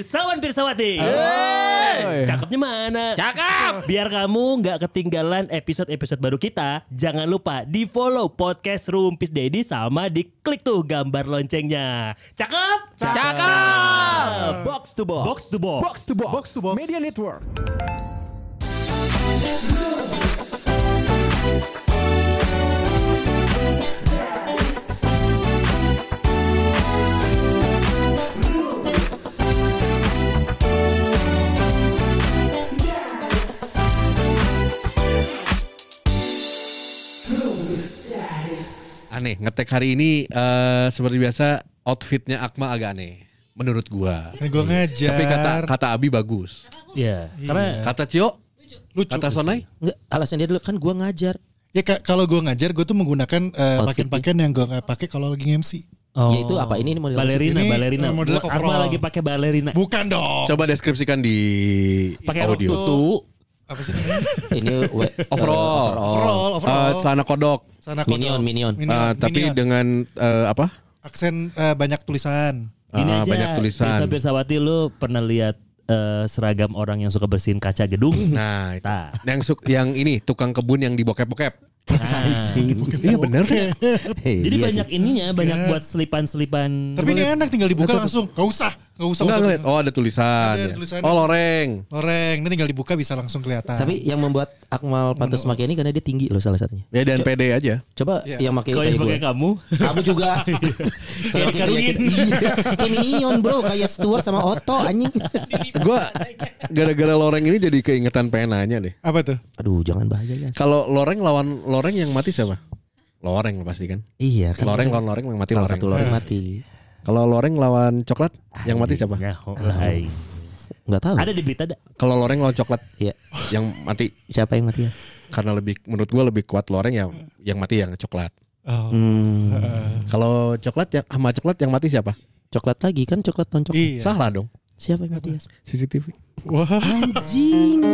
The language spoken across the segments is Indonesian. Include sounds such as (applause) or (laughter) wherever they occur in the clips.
Pirsawan Pirsawati. Cakepnya mana? Cakep. Biar kamu nggak ketinggalan episode-episode baru kita, jangan lupa di follow podcast Rumpis Dedi sama di klik tuh gambar loncengnya. Cakep? Cakep. Box to box. Box to box. Box to box. Box to box. Media Network. Aneh, ngetek hari ini eh, seperti biasa outfitnya Akmal agak aneh. Menurut gua. Kan gue ngajar. Tapi kata kata Abi bagus. Iya, karena Kata Cio, lucu. kata Sonai, Enggak, alasan dia dulu kan gua ngajar. Ya ka- kalau gue ngajar gue tuh menggunakan eh, Outfit pakaian-pakaian yang gue nggak pakai kalau lagi MC. Oh. Yaitu apa ini, ini model Balerina, Ini, balerina. modelnya Akmal overall. lagi pakai balerina. Bukan dong. coba deskripsikan di Pakai audio. tutu. Apa sih namanya? (laughs) Ini we- Overall. overall, Eh, overall. celana kodok, Sana Minion, minion. Eh, tapi dengan eh, apa? aksen eh, banyak tulisan. Ah, aja, banyak tulisan. Pirsa Pirsawati lu pernah lihat eh, seragam orang yang suka bersihin kaca gedung? (laughs) Nah, itu. Nah. yang suk yang ini tukang kebun yang di bokep-bokep. Nah, (laughs) Iya bener. Hey, Jadi iya banyak sih. ininya, banyak buat selipan-selipan. Tapi ini enak tinggal dibuka langsung. Gak usah, gak usah. Enggak usah. ngeliat. Oh ada tulisan. Ada ya. tulisannya. Oh loreng. Loreng, ini tinggal dibuka bisa langsung kelihatan. Tapi yang membuat Akmal pantas pakai ini karena dia tinggi loh salah satunya. Ya dan pede aja. Coba Iya. yang pakai Kalau kayak gue. pakai kamu, Kamu juga. Kayak (laughs) dikarungin. Iya, Kayak minion bro, kayak Stuart sama Otto anjing. (laughs) Gua gara-gara loreng ini jadi keingetan penanya deh. apa tuh? Aduh, jangan bahaya ya. Kalau loreng lawan loreng yang mati siapa? Loreng pasti kan. Iya kan. Loreng lawan loreng yang mati Salah loreng. satu loreng mati. Kalau loreng lawan coklat yang mati siapa? Ya, oh. Enggak tahu. Ada di berita ada. Kalau loreng lawan coklat Iya. yang mati Siapa yang mati ya? karena lebih menurut gua lebih kuat loreng yang yang mati yang coklat. Oh. Hmm, (laughs) Kalau coklat yang sama coklat yang mati siapa? coklat lagi kan coklat toncok. Iya. Salah dong. Siapa yang mati ya? CCTV. Wah, Anjing. (laughs)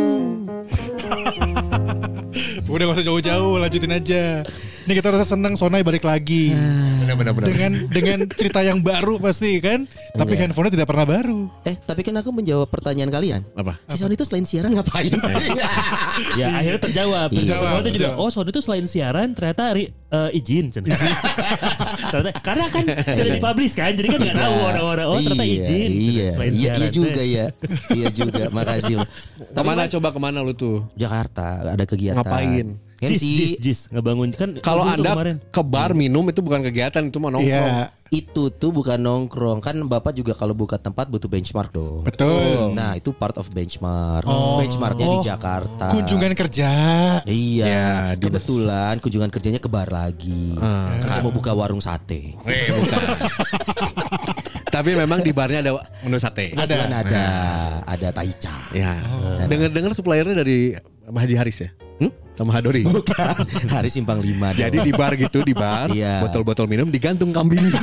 udah gak usah jauh-jauh, lanjutin aja. Ini kita rasa senang Sonai balik lagi. Benar-benar benar. Dengan dengan cerita yang baru pasti kan. Tapi Iya. handphonenya tidak pernah baru. Eh, tapi kan aku menjawab pertanyaan kalian. Apa? Si Sony itu selain siaran ngapain sih? (laughs) Ya akhirnya terjawab. Iya. Terjawab. Soalnya juga, oh Sony itu selain siaran ternyata ri- eh, izin. (laughs) Ternyata, karena kan tidak dipublish kan, jadi kan nggak tahu orang-orang. Oh ternyata Iya, izin. Iya, Selain iya, siaran. iya juga ya. Iya juga, makasih. Ke mana coba ke mana lu tuh? Jakarta ada kegiatan. Ngapain? Kan Jis, jis, jis, ngebangun kan. Kalau anda kemarin. ke bar minum itu bukan kegiatan itu mau nongkrong. Iya, itu tuh bukan nongkrong kan bapak juga kalau buka tempat butuh benchmark dong. betul. Nah itu part of benchmark. Oh. Benchmarknya di Oh. Jakarta. Kunjungan kerja. Iya, Ya, dinas. kebetulan kunjungan kerjanya ke bar lagi. Terus saya mau buka warung sate. Eh, bukan. (laughs) Tapi memang di barnya ada menu sate. Ada kan ada, ada taicha. Ya. Sana. Dengar-dengar suppliernya dari Haji Haris ya? Hmm? Sama Hadori. Hari simpang lima. dong. Jadi di bar gitu di bar, Iya. botol-botol minum digantung kambing. (laughs)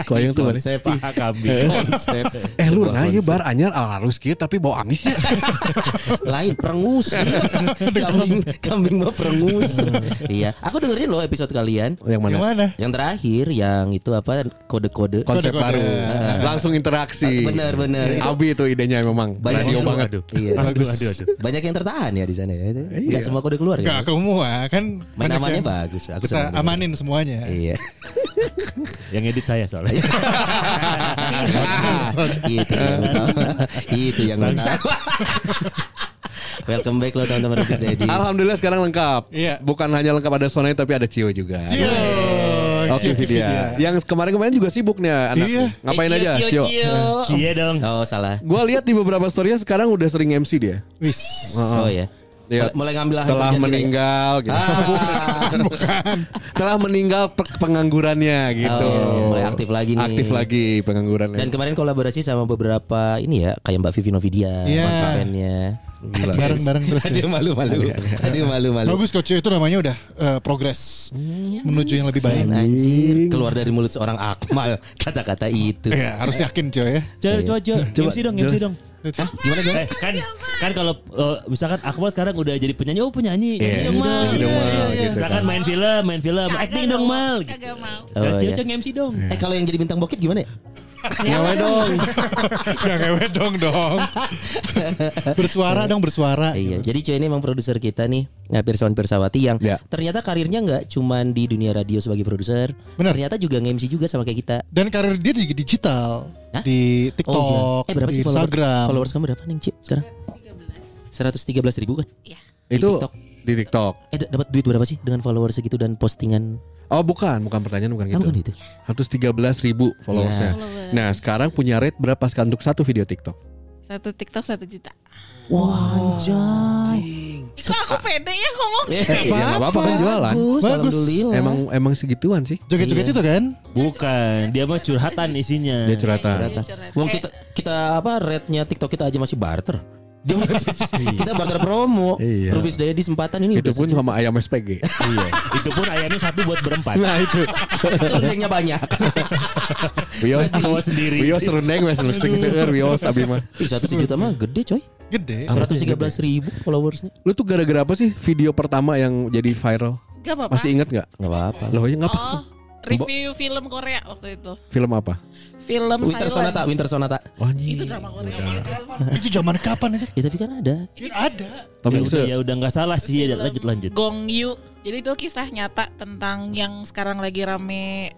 Koyong tuh mana? konsep Paha kambing. konsep. Eh lu nah ya bar anyar harus gitu tapi bau amis ya. (laughs) lain perengus kambing kambing mah perengus (laughs) iya aku dengerin loh episode kalian Yang mana? Yang mana? yang terakhir yang itu apa kode-kode Konsep Kode-kode. baru. Langsung interaksi. bener bener Itu Abi itu idenya memang. Banyak Radio yang- banget. Aduh. Iya. Aduh, aduh, aduh. banyak yang tertahan ya di sana ya itu Iya. Nggak semua kode keluar Gak ya semua kan. main amannya yang bagus aku Kita amanin semuanya. iya (laughs) Yang edit saya soalnya. (laughs) itu yang itu yang welcome back lo teman-teman Rufus Dedi Alhamdulillah sekarang lengkap. Iya. Bukan hanya lengkap ada Sonai tapi ada Cio juga. Cio. Oke Cio Vidya. Yang kemarin-kemarin juga sibuk nih anak. Iya. Ngapain Eh, aja Cio, Cio? Cio. Cie dong. oh salah Gua lihat di beberapa story sekarang udah sering MC dia. Wis. oh ya Iya. mulai, ngambil Telah ya? meninggal gitu. Ah, (laughs) Telah meninggal pe- penganggurannya gitu. Oh, mulai aktif lagi nih. Aktif lagi penganggurannya. Dan kemarin kolaborasi sama beberapa ini ya, kayak Mbak Vivi Novidia, Iya. Gila. Bareng-bareng terus ya. Aduh malu-malu. Aduh malu-malu. Bagus coach itu namanya udah eh, progres menuju yang lebih baik. Anjir, keluar dari mulut seorang Akmal kata-kata itu. Ya harus yakin coy ya. Coba, coba, coba. Coba, MC dong, MC dong. Hah? Gimana gimana? Eh, kan kan kalau eh, misalkan Akmal sekarang udah jadi penyanyi, oh penyanyi, Iya. nyanyi dong mal. Dong, Mal, Iya, gitu Misalkan main film, main film, acting dong dong, mal. Kagak mau. Sekarang Oh, Cio iya. Cio MC dong. Eh kalau yang jadi bintang bokep gimana ya? Ngewe dong. Gak ngewe dong dong. bersuara dong bersuara. Iya, jadi Cio ini emang produser kita nih, nah, Pirsawan Pirsawati yang Ya. ternyata karirnya nggak cuman di dunia radio sebagai produser, Benar. ternyata juga nge-MC juga sama kayak kita. Dan karir dia di digital. Hah? Di TikTok, Oh, iya. Eh berapa di sih follower, Instagram. followers kamu berapa nih Ci sekarang? 113 ribu kan? Di Itu TikTok. di TikTok. Eh d- dapat duit berapa sih dengan followers segitu dan postingan? Oh bukan, bukan pertanyaan bukan Ah, gitu. bukan itu. 113 ribu followersnya. Followers. Nah sekarang punya rate berapa sekali untuk satu video TikTok? Satu TikTok satu juta. Wah, anjay. Ih, Kok aku pede ya ngomong? Ya nggak apa-apa kan jualan. Bagus, Bagus. Emang emang segituan sih. Joget-joget Iya. itu kan? Bukan, dia mah curhatan isinya. Dia curhatan. Wong kita kita apa rate-nya TikTok kita aja masih barter. Dia masih kita barter promo. Iya. Rufis Dayadi sempatan ini Itu pun sama ayam SPG. iya. Itu pun ayamnya satu buat berempat. nah itu. Serundengnya banyak. (laughs) Wios Bawa sendiri. Wios rendeng wes lu sing seueur Wios abi mah. Ih, satu sejuta mah gede coy. Gede. 113 ribu followersnya. Lu tuh gara-gara apa sih video pertama yang jadi viral? Gak apa-apa. Masih inget nggak? Nggak apa-apa. Loh ya nggak apa? Oh, review film Korea waktu itu. Film apa? Film Winter Silence. Sonata, Winter Sonata. Wah anjing. Itu drama Korea. Itu zaman kapan itu? Ya tapi kan ada. Ya, ada. Tom Ya udah, ya udah nggak salah sih. Ya, lanjut lanjut. Gong Yu. Jadi itu kisah nyata tentang yang sekarang lagi rame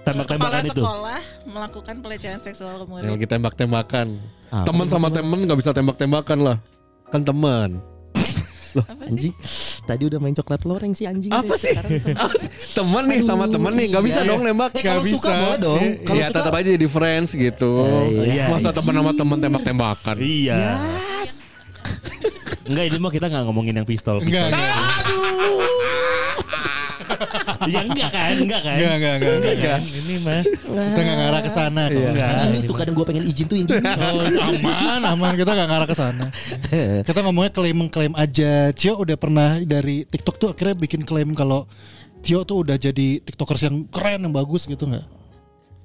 kepala Tembak-tembakan itu. sekolah melakukan pelecehan seksual ke Yang murid. lagi tembak-tembakan. Apa Teman sama temen nggak bisa tembak-tembakan lah. Kan teman. Apa sih? Anjing. Tadi udah main coklat loreng sih anjing. Apa sih? (laughs) temen nih sama temen nih nggak bisa iya. dong nembak. Eh, kalau Nggak suka bisa. boleh dong. Eh, Kalau ya suka tetap aja jadi friends gitu. iya. Masa temen sama temen tembak-tembakan. Iya. Yes. Enggak ini mah kita nggak ngomongin yang pistol. pistol. Enggak, enggak. Ya enggak kan, enggak kan? Enggak, enggak, enggak, enggak. kan? Ini mah Kita gak ngarah ke sana kok. enggak. Ini tuh kadang gue pengen izin tuh yang gini. Oh, aman, aman. Kita gak ngarah ke sana. Kita ngomongnya klaim-klaim aja. Cio udah pernah dari TikTok tuh akhirnya bikin klaim kalau Cio tuh udah jadi TikTokers yang keren, yang bagus gitu nggak?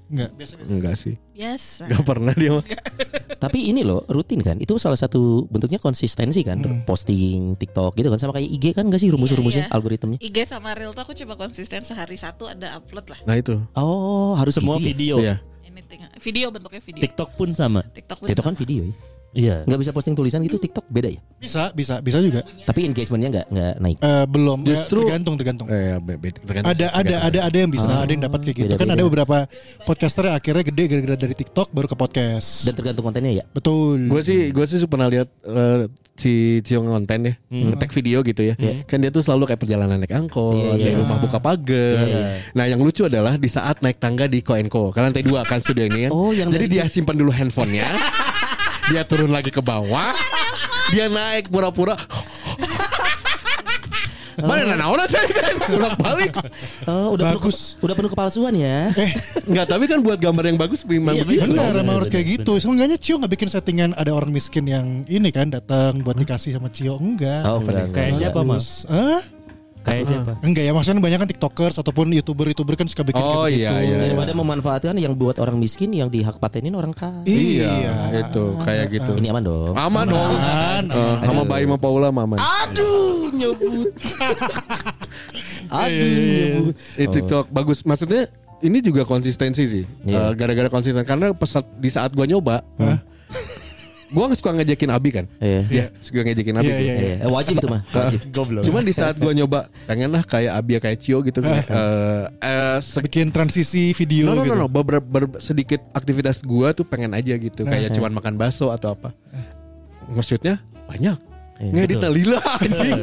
Nggak. Biasa-biasa. Enggak sih. Biasa. Gak pernah dia mah. (laughs) Tapi ini loh rutin kan. Itu salah satu bentuknya konsistensi kan. Posting TikTok gitu kan sama kayak IG kan gak sih rumus-rumusnya Iya, iya. algoritmnya. IG sama Reel tuh aku coba konsisten sehari satu ada upload lah. Nah itu. Oh harus Semua gitu ya? video. Iya. Anything. Video bentuknya video. TikTok pun sama. TikTok pun TikTok kan sama. video ya. Iya. Nggak bisa posting tulisan gitu TikTok beda ya. Bisa, bisa, bisa juga. Tapi engagementnya nggak nggak naik. Eh, belum. Ya, Justru- tergantung, tergantung. Eh, ya, be- be- tergantung Ada, sih, ada, tergantung. ada, ada yang bisa, ada yang dapat kayak gitu. Kan Beda-beda. ada beberapa podcaster yang akhirnya gede gara-gara dari TikTok baru ke podcast. Dan tergantung kontennya ya. Betul. Gue sih gue sih pernah lihat eh, si Cio ngonten ya ngetek video gitu ya kan dia tuh selalu kayak perjalanan naik angkot iya. di rumah buka pagar Iya. nah yang lucu adalah di saat naik tangga di Koenko kan lantai dua kan studio ini kan Oh, yang jadi dia simpan dulu handphonenya (laughs) dia turun lagi ke bawah dia naik pura-pura Mana naon aja Ulang balik Oh udah Bagus. Penuh, udah penuh kepalsuan ya. Enggak tapi kan buat gambar yang bagus memang Iya, begitu benar. Emang harus kayak gitu. Seenggaknya Cio nggak bikin settingan ada orang miskin yang ini kan datang buat dikasih sama Cio. Enggak. Oh enggak. Kayak siapa mas? Hah? Kayak siapa? Enggak ya, maksudnya banyak kan tiktokers ataupun youtuber-youtuber kan suka bikin Oh, kayak iya, gitu. iya. Daripada memanfaatkan yang buat orang miskin yang dihak patenin orang kaya. Iya, itu kayak gitu. Ini aman dong. Aman dong. Aman, Eh, sama Bayi sama Paula aman. Aduh nyebut. (laughs) Aduh nyebut. Eh, TikTok bagus. Maksudnya ini juga konsistensi sih. Iya. Eh, gara-gara konsisten karena pesat di saat gua nyoba, gua suka ngejekin Abi kan. Iya. Iya, suka ngejekin Abi. Iya, gua. iya, Eh, eh, wajib itu mah, wajib. Goblok. Cuman di saat gua nyoba, pengen lah kayak Abi ya kayak Cio gitu. (laughs) Eh, eh, se- Bikin transisi video No no gitu. no, no. Beber, ber- sedikit aktivitas gua tuh pengen aja gitu, kayak cuman makan bakso atau apa. Nge-shootnya banyak. Iya, Ngeditnya lila anjing.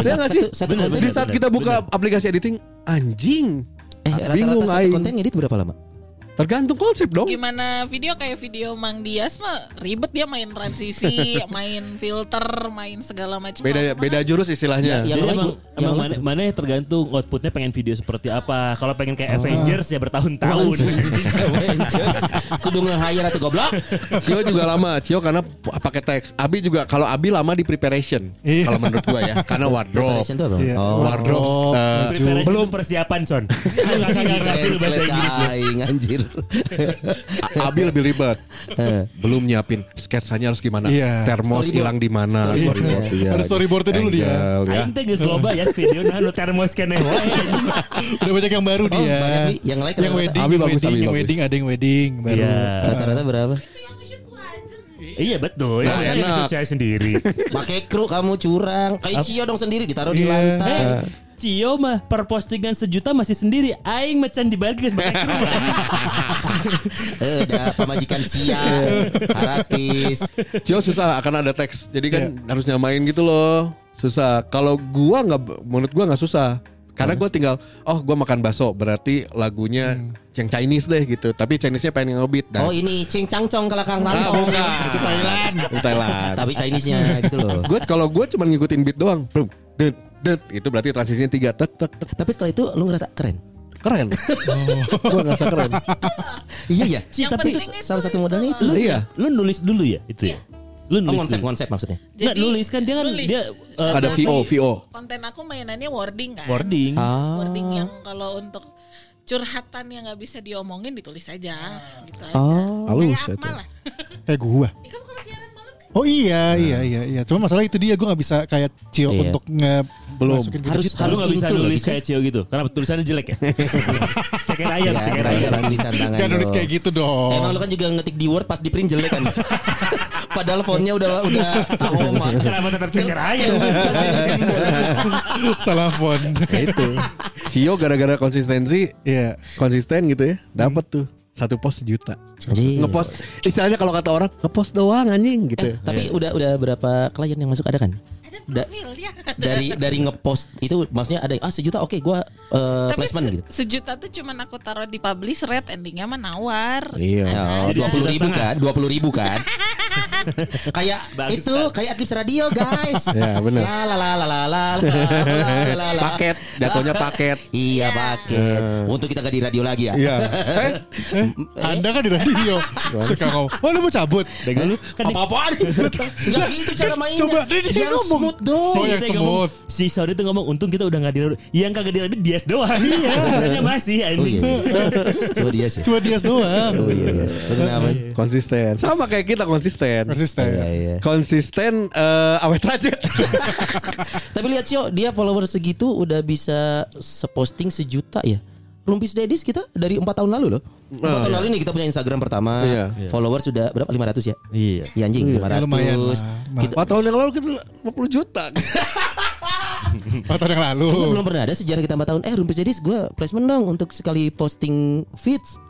Saya nggak sih? Satu- satu konten Di saat kita buka aplikasi editing, anjing. Eh, rata-rata satu konten ngedit berapa lama? Tergantung konsep dong. Gimana video kayak video Mang Dias mah ribet dia main transisi, (laughs) main filter, main segala macam. Beda beda jurus istilahnya. Yang Jadi lain emang, gua- yang emang lain- mana, mana tergantung outputnya pengen video seperti apa. Kalau pengen kayak Avengers ya bertahun-tahun. Avengers. (laughs) Kudu nge-hire atau goblok. Cio juga lama, Cio karena pakai teks. Abi juga kalau Abi lama di preparation. Iya. Kalau menurut gua ya, karena (laughs) wardrobe. Preparation itu apa? Iya. Oh. Wardrobe Preparation belum persiapan son. Lu nggak nggak ngerti lu bahasa Inggrisnya. Aing anjir. (laughs) Abi lebih ribet. Belum nyiapin sketsanya harus gimana. Iya. Termos hilang di mana. Storyboard. Storyboard, iya. Ada storyboardnya dulu dia. Ya. Aing teh geus loba ya video nah nu termos keneh wae. (laughs) Udah banyak yang baru dia. banyak nih. Yang like yang wedding, Abi bagus, wedding, yang wedding ada yang wedding baru. Iya. Rata-rata berapa? Iya betul. Nah, Saya enak. saya sendiri. Pakai kru kamu curang. Kayak Cio dong sendiri ditaruh di Iya. lantai. Eh, Cio mah per postingan sejuta masih sendiri. Aing macan dibalik geus pakai kru. (laughs) Eh, udah pemajikan siang, haratis. Cio susah akan ada teks. Jadi kan harus nyamain gitu loh. Susah. Kalau gua nggak menurut gua nggak susah. Karena gua tinggal oh gua makan bakso berarti lagunya yang Chinese deh gitu. Tapi Chinese-nya pengen ngebeat Oh nah. ini Cing Cang Cong kalau Kang Ah, Rantong. bukan. Itu Thailand. Di Thailand. Tapi Chinese-nya gitu loh. Gue kalau gue cuma ngikutin beat doang. Det. Itu berarti transisinya tiga tek tek tek. Tapi setelah itu lu ngerasa keren. Keren. gue ngerasa keren. (laughs) Iya ya. Ci, Yang tapi itu Salah satu modalnya itu. lu, Iya. lu nulis dulu ya itu ya. Lu Oh, nulis konsep dulu. konsep maksudnya. Nggak, nulis kan dia kan nulis. dia eh, Ada VO, VO. konten aku mainannya wording kan. wording. Ah. Wording yang kalau untuk curhatan yang nggak bisa diomongin ditulis aja gitu aja. Oh. Halus Kayak itu. Akmal lah. Kayak gua. Siaran Oh iya iya iya iya. Cuma masalah itu dia gue nggak bisa kayak Cio Iya. untuk nge Belum. masukin ke Harus- digital. Lu gak bisa nulis gitu. kayak Cio gitu Karena tulisannya jelek ya (laughs) Cekin ayam Ya, Cekin ada ayam tulisan tangan. Gak nulis kayak gitu dong. Emang lu kan juga ngetik di Word pas di print jelek kan. (laughs) Padahal fontnya udah udah Tahoma. Kenapa tetap cekin ayam Salah font. Ya itu. (laughs) Cio gara-gara konsistensi Iya. konsisten gitu ya. Dapat tuh satu post sejuta. Anjing. Ngepost istilahnya kalau kata orang ngepost doang anjing gitu. Tapi udah udah berapa klien yang masuk ada kan? ada Da- dari dari ngepost itu maksudnya ada yang, ah sejuta oke gua eh, Tapi placement se- gitu. sejuta tuh cuman aku taruh di publish rate endingnya mah nawar. Iya. Oh, Jadi dua puluh ribu kan, dua puluh ribu kan. (laughs) (laughs) kayak Bagus, itu kan? kayak Adlibs Radio guys. (laughs) Ya, bener. La la la la la la (laughs) la, la, la, la. Paket, jatuhnya paket. Iya paket. Untuk kita gak di radio lagi ya. Iya. Eh, Anda kan di radio. Suka ngomong. Oh lu mau cabut? Lu kan di- Apa-apaan? Enggak gitu cara mainnya. Coba, dia dia ngomong. smooth dong. Oh, yang smooth. Si Saudi tuh ngomong Untung kita udah gak di radio Yang kagak di radio Dias doang Iya masih Oh anjing iya. Coba dia sih. Cuma dia doang. Oh iya iya. Kenapa? konsisten. Sama kayak kita konsisten. Konsisten. Iya iya. Konsisten eh, awet rajin. (laughs) Tapi lihat Cio, dia follower segitu udah bisa seposting sejuta ya. Rumpis Dedis kita dari empat tahun lalu loh. Empat tahun lalu nih kita punya Instagram pertama. Iya. Follower sudah berapa? 500 ya? Iya Ya anjing 500. Ya, lumayan lah. Kita, Empat tahun yang lalu kita 50 juta. (laughs) Empat tahun yang lalu. Kayaknya belum pernah ada sejarah kita 4 tahun. Eh Rumpis Dedis gue placement dong untuk sekali posting feeds.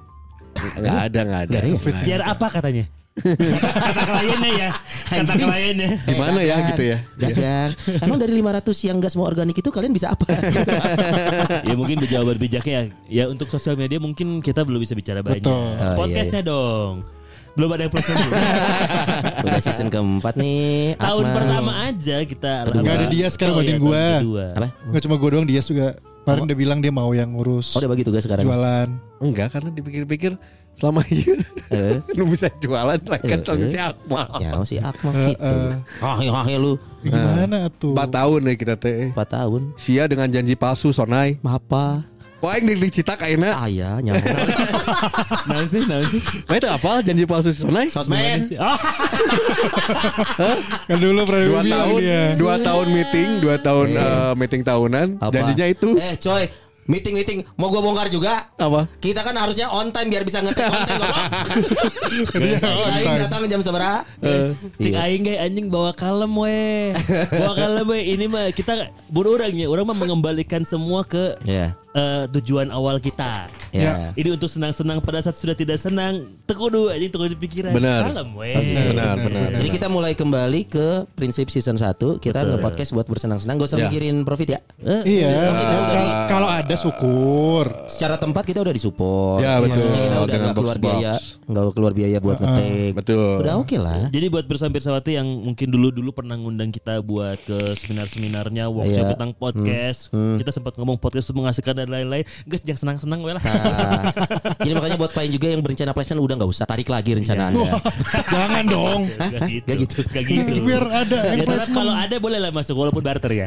Enggak ada, enggak ada. Nggak ada ya? Biar apa katanya Kata kliennya ya Kata kliennya Gimana ya gitu ya? Dagang. Emang dari 500 yang gak semua organik itu kalian bisa apa? (laughs) Ya mungkin jawaban bijaknya ya Ya untuk sosial media mungkin kita belum bisa bicara banyak Betul. Oh, Podcastnya dong Belum ada yang plus (laughs) Udah season keempat nih. Tahun Akmal. pertama aja kita. Nggak ada dia sekarang Oh, bantuin iya, gua. tahun kedua. Apa? Gak cuma gue doang dia juga. Kemarin dia bilang dia mau yang ngurus Oh udah bagi tugas sekarang. jualan. Enggak, karena dipikir-pikir selama ini Eh. (laughs) lu bisa jualan lah kan sama eh. si Akmal. Ya si Akmal gitu. Ah ya ah, ya lu. Gimana tuh? Empat tahun ya kita teh. 4 tahun. Sia dengan janji palsu sonai. Apa? Wah ini dicita kayaknya. Ah ya nyamuk. (laughs) Nah sih, nah sih Nah itu apa janji palsu si sonai? Sosmed. Oh, (laughs) Kan dulu pernah Dua tahun, dia. dua tahun meeting, dua tahun Iya. eh, meeting tahunan. Janjinya itu Eh coy, meeting meeting mau gua bongkar juga. apa? Kita kan harusnya on time biar bisa ngetek konten ngomong. Dia Aing time. datang jam seberapa? Cik Iya. aing ge anjing bawa kalem we. Bawa kalem we. Ini mah kita buru orangnya, orang mah mengembalikan semua ke Ya. Eh, tujuan awal kita. Ya. Ini untuk senang-senang pada saat sudah tidak senang, tekudu aja tekudu pikiran. Benar. Kalem we. Benar, benar. Jadi kita mulai kembali ke prinsip season 1 Kita nge-podcast buat bersenang-senang Gak usah Ya. mikirin profit ya Eh, Iya. Kita udah di- Kal- Kalau ada syukur. Secara tempat kita udah disupport Ya, betul. Maksudnya kita udah gak keluar box-box. biaya Gak keluar biaya buat ngetik Betul. Udah oke lah Jadi buat bersama Pirsawati yang mungkin dulu-dulu pernah ngundang kita buat ke seminar-seminarnya, workshop Iya. tentang podcast. Kita sempat ngomong podcast itu mengasihkan dan lain-lain. Guys, jangan senang-senang we lah. Nah, Jadi makanya buat klien juga yang berencana placement udah gak usah tarik lagi rencana anda Jangan dong. Gak gitu. Gak gitu. Gak gitu. Biar ada Ya, kalau ada boleh lah masuk walaupun barter ya.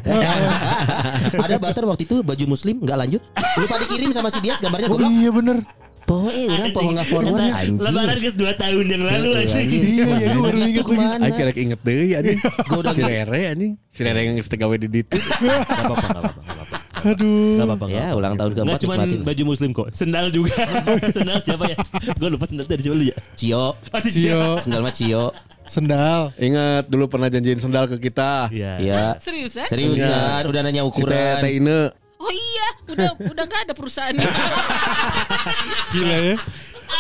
Ada barter waktu itu baju muslim nggak lanjut Lupa dikirim sama si Dias gambarnya Oh iya bener. Poho eh orang poho nggak forward anjing. Lebaran guys 2 tahun yang lalu Heeh, anjing. anjing. Iya, iya, gue baru Itu ingat lagi. kira inget deh anjing. Gua udah Si Rere anjing. Si Rere yang geus gawe di apa-apa, gak apa-apa, gak apa-apa. Aduh. Gak apa-apa. Ya ulang tahun keempat cuma nikmatin. baju muslim kok. Sendal juga. (laughs) sendal siapa ya? Gue lupa sendal dari siapa lu ya? Cio, Pasti Cio. sendal mah Cio. Sendal. Ingat dulu pernah janjiin sendal ke kita. Iya. Ya. Seriusan? Seriusan udah nanya Si Teh Teh ukuran. Ine. Oh iya, udah udah nggak ada perusahaannya. (laughs) Gila ya.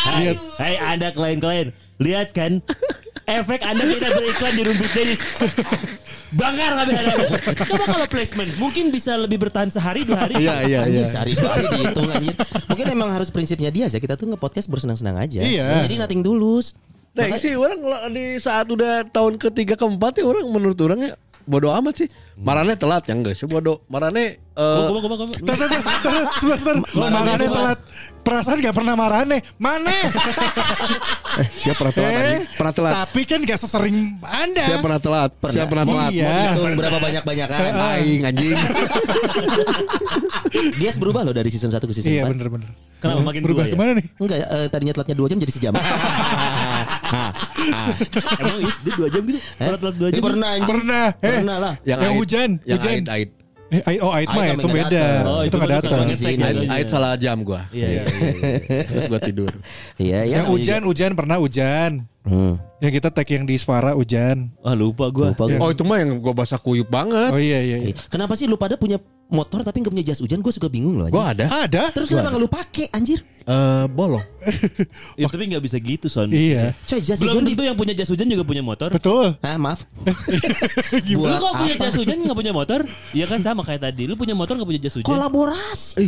Hai, hai Anda klien-klien. Lihat kan efek Anda tidak beriklan di rumput tenis. Banggar kami Anda. Coba kalau placement mungkin bisa lebih bertahan sehari dua hari. Iya iya Anjir iya. sehari sekali dihitung anjir. Mungkin emang harus prinsipnya dia aja. Kita tuh nge-podcast bersenang-senang aja. Iya. Jadi nothing tulus. Nah sih orang di saat udah tahun ketiga keempat ya orang menurut orangnya bodoh amat sih. Marane telat yang enggak sih bodoh. Marane eh Koma, koma, koma. Tar, tar, tar, tar, sebentar, sebentar. Marane telat. telat. Perasaan gak pernah marane. Mana? eh siapa pernah telat Eh, anjing? Pernah telat. Tapi kan gak sesering Anda. Siapa pernah telat? Siapa pernah telat? Iya. Mau hitung berapa banyak-banyakan. Aing anjing. (laughs) Dia berubah loh dari season 1 ke season Iya 4. bener-bener. Kenapa makin Berubah ya? ke mana nih? Enggak, eh, tadinya telatnya 2 jam jadi sejam. (laughs) (laughs) Emang is dia dua jam gitu? Pernah telat dua Eh, jam? pernah anjing. Pernah. Eh, Pernah lah. Yang, hujan, Yang hujan. ait ait. Eh, Ait- oh Ait mah itu beda. Oh, itu nggak datang. Ait, gitu. ait salah jam gua. Iya, iya, iya. Terus gua tidur. Iya, iya. Yang hujan, hujan pernah hujan. Hmm. Yang kita tag yang di Svara hujan. Wah lupa gue. Lupa gua. Oh itu mah yang gua basah kuyup banget. Oh iya iya. iya. Kenapa sih lu pada punya motor tapi nggak punya jas hujan? Gue suka bingung loh. anjing. Gua ada. Ada? Terus kenapa nggak lu pakai anjir? Eh bolong. (laughs) Ya, tapi nggak bisa gitu son. Iya. Coy jas Belum hujan di tentu yang punya jas hujan juga punya motor. Betul. Ah maaf. (laughs) Lu kok punya jas hujan nggak punya motor? Iya kan sama kayak tadi. Lu punya motor nggak punya jas hujan? Kolaborasi.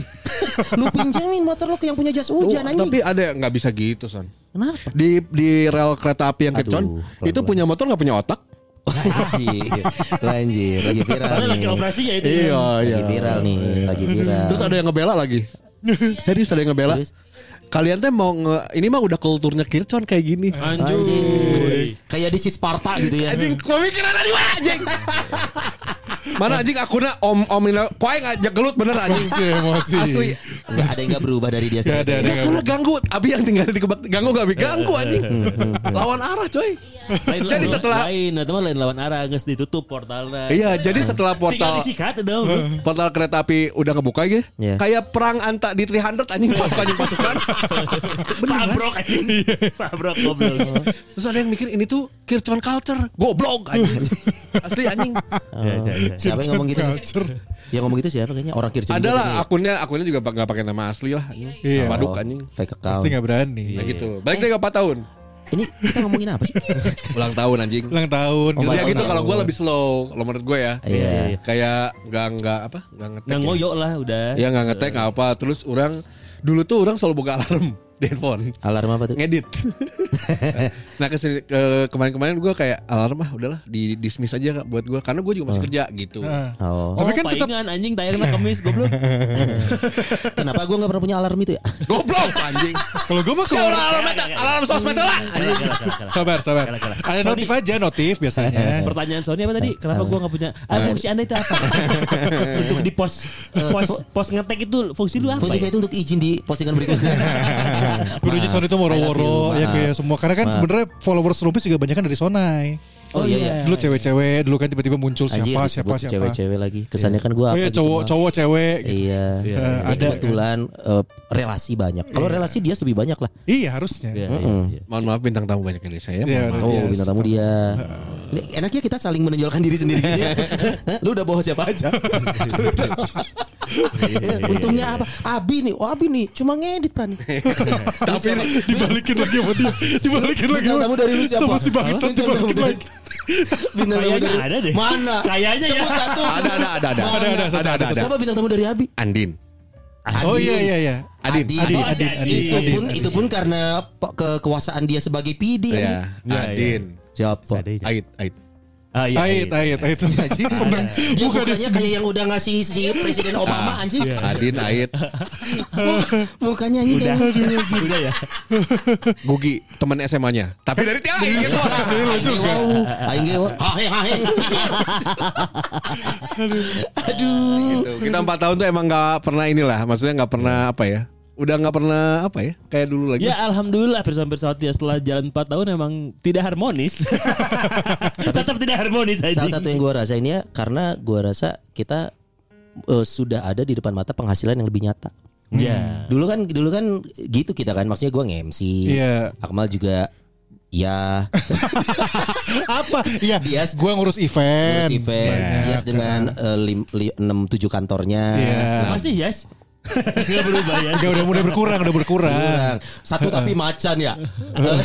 lu pinjamin motor lu ke yang punya jas hujan Oh, anjing. tapi ada yang nggak bisa gitu son. Kenapa? Di di rel kereta api yang Aduh, kecon itu punya motor nggak punya otak. Anjir. Anjir, lagi viral Padahal lagi nih. operasinya itu. Iya Lagi iya. viral nih, lagi viral. Terus ada yang ngebela lagi. Serius ada yang ngebela. Terus? Kalian teh mau nge, ini mah udah kulturnya Kircon kayak gini. Anjir. Kayak di si Sparta gitu ya. Anjing, pemikiran ada di mana anjing? Mana anjing akuna om om ini koe ngajak gelut bener anjing. Emosi, emosi. Asli. Enggak ada yang enggak berubah dari dia Gak ada, ada. Karena ganggu Abi yang tinggal di kebak ganggu gak Abi ganggu anjing. Lawan arah coy. Lain, Jadi setelah- lain, atau mah lain lawan arah nggak ditutup portalnya. Iya, jadi setelah portal disikat dong. portal kereta api udah ngebuka ya. Iya. Kayak perang anta di 300 anjing pasukan anjing pasukan. Pabrok anjing. Pabrok goblok. Terus ada yang mikir ini tuh Kircon culture. Goblok anjing. Asli anjing. Iya, iya, iya. Siapa yang ngomong gitu? Culture. Yang ngomong gitu siapa kayaknya? Orang Kircon. Ada lah kayaknya. akunnya akunnya juga nggak pakai nama asli lah. anjing. Iya. Paduk Oh, anjing. Fake account. Pasti gak berani. Nah gitu. Balik lagi ke 4 tahun. Ini kita ngomongin apa sih? (laughs) Ulang tahun anjing. Ulang tahun. Oh, ya gitu kalau gue lebih slow kalau menurut gue ya. Iya. iya. Kayak nggak nggak apa nggak ngetek. Nggak ya. ngoyok lah udah. Ya nggak ngetek nggak apa. Terus orang dulu tuh orang selalu buka alarm di handphone. Alarm apa tuh? Ngedit. (laughs) nah ke sini ke kemarin-kemarin gue kayak alarm ah udahlah di dismiss aja Kak, buat gue karena gue juga masih kerja gitu. Nah. Oh. Oh, Tapi kan tetap- palingan anjing tayangnya kemis goblok. (laughs) Kenapa gue gak pernah punya alarm itu ya? Goblok anjing. Kalau gue mah keluar. alarm? Alarm sosmed lah. Sabar, sabar. Ada notif aja, notif biasanya. Pertanyaan Sony apa tadi? Kenapa gua nggak punya? Ah, fungsi anda itu apa? (laughs) untuk di pos pos pos ngetek itu fungsi lu apa? Fungsi ya? saya itu untuk izin di postingan berikutnya. Kudunya Sonai itu woro-woro you, ya kayak semua karena kan Maaf. sebenarnya followers Rumpis juga banyak kan dari Sonai. Oh iya, iya. Dulu cewek-cewek, dulu kan tiba-tiba muncul siapa siapa siapa. cewek-cewek lagi. Kesannya kan gue Oh apa iya gitu, cowok Bang. cowok cewek. gitu. Iya. Iya, Ya, ada. kebetulan eh, relasi banyak. Kalau relasi dia lebih banyak lah. Iya harusnya. Iya, iya, Mm-mm. iya. Mohon maaf bintang tamu banyak dari saya. Iya, maaf. Oh, Yes. bintang tamu dia. (laughs) Ini enaknya kita saling menonjolkan diri sendiri. Hah? (laughs) Lu udah bawa siapa aja? Eh, (laughs) Untungnya apa? Abi nih, oh Abi nih, cuma ngedit Pran. Tapi Dibalikin lagi sama dia. Dibalikin lagi. Bintang tamu dari lu siapa? Sama si tamu dibalikin lagi. Bintang tamu dari ada deh. Mana? Kayaknya ya. Satu. ada ada ada ada. Ada, ada, ada ada. Siapa bintang tamu dari Abi? Andin. Oh iya iya iya. Adin. Adin. Adin, Oh, Adin, Adin. Adin, Itu Adin, pun Adin. itu pun karena kekuasaan dia sebagai PD Ya, anjing. Iya, Adin. Siapa? Ait, ait. Ah, iya, Ait, iya. ait, ait. Seneng. Dia Bukan mukanya kayak yang udah ngasih si Presiden Obama anjing. Adin, ait. (laughs) Mukanya anjing Udah, kayak (laughs) udah ya. Gugi, teman SMA-nya. Tapi dari Tiai gitu. Aing wow. Aing. Hahe hahe. Aduh. Gitu. Kita empat tahun tuh emang nggak pernah inilah, maksudnya nggak pernah apa ya, udah nggak pernah apa ya kayak dulu lagi. Ya alhamdulillah pirsawan-pirsawan ya setelah jalan 4 tahun emang tidak harmonis. (laughs) Tetap tidak harmonis aja. Salah satu yang gua rasain ya karena gua rasa kita eh, sudah ada di depan mata penghasilan yang lebih nyata. Ya. Dulu kan dulu kan gitu kita kan maksudnya gua nge-MC. Iya. Akmal juga ya (laughs) Apa? Iya. Dias Gua ngurus event. ngurus event. Dias dengan eh, lim, li, 6 7 kantornya. Iya. Masih yes. Gak berubah ya. Udah udah mulai berkurang, udah berkurang. Kurang. Satu tapi (laughs) macan ya.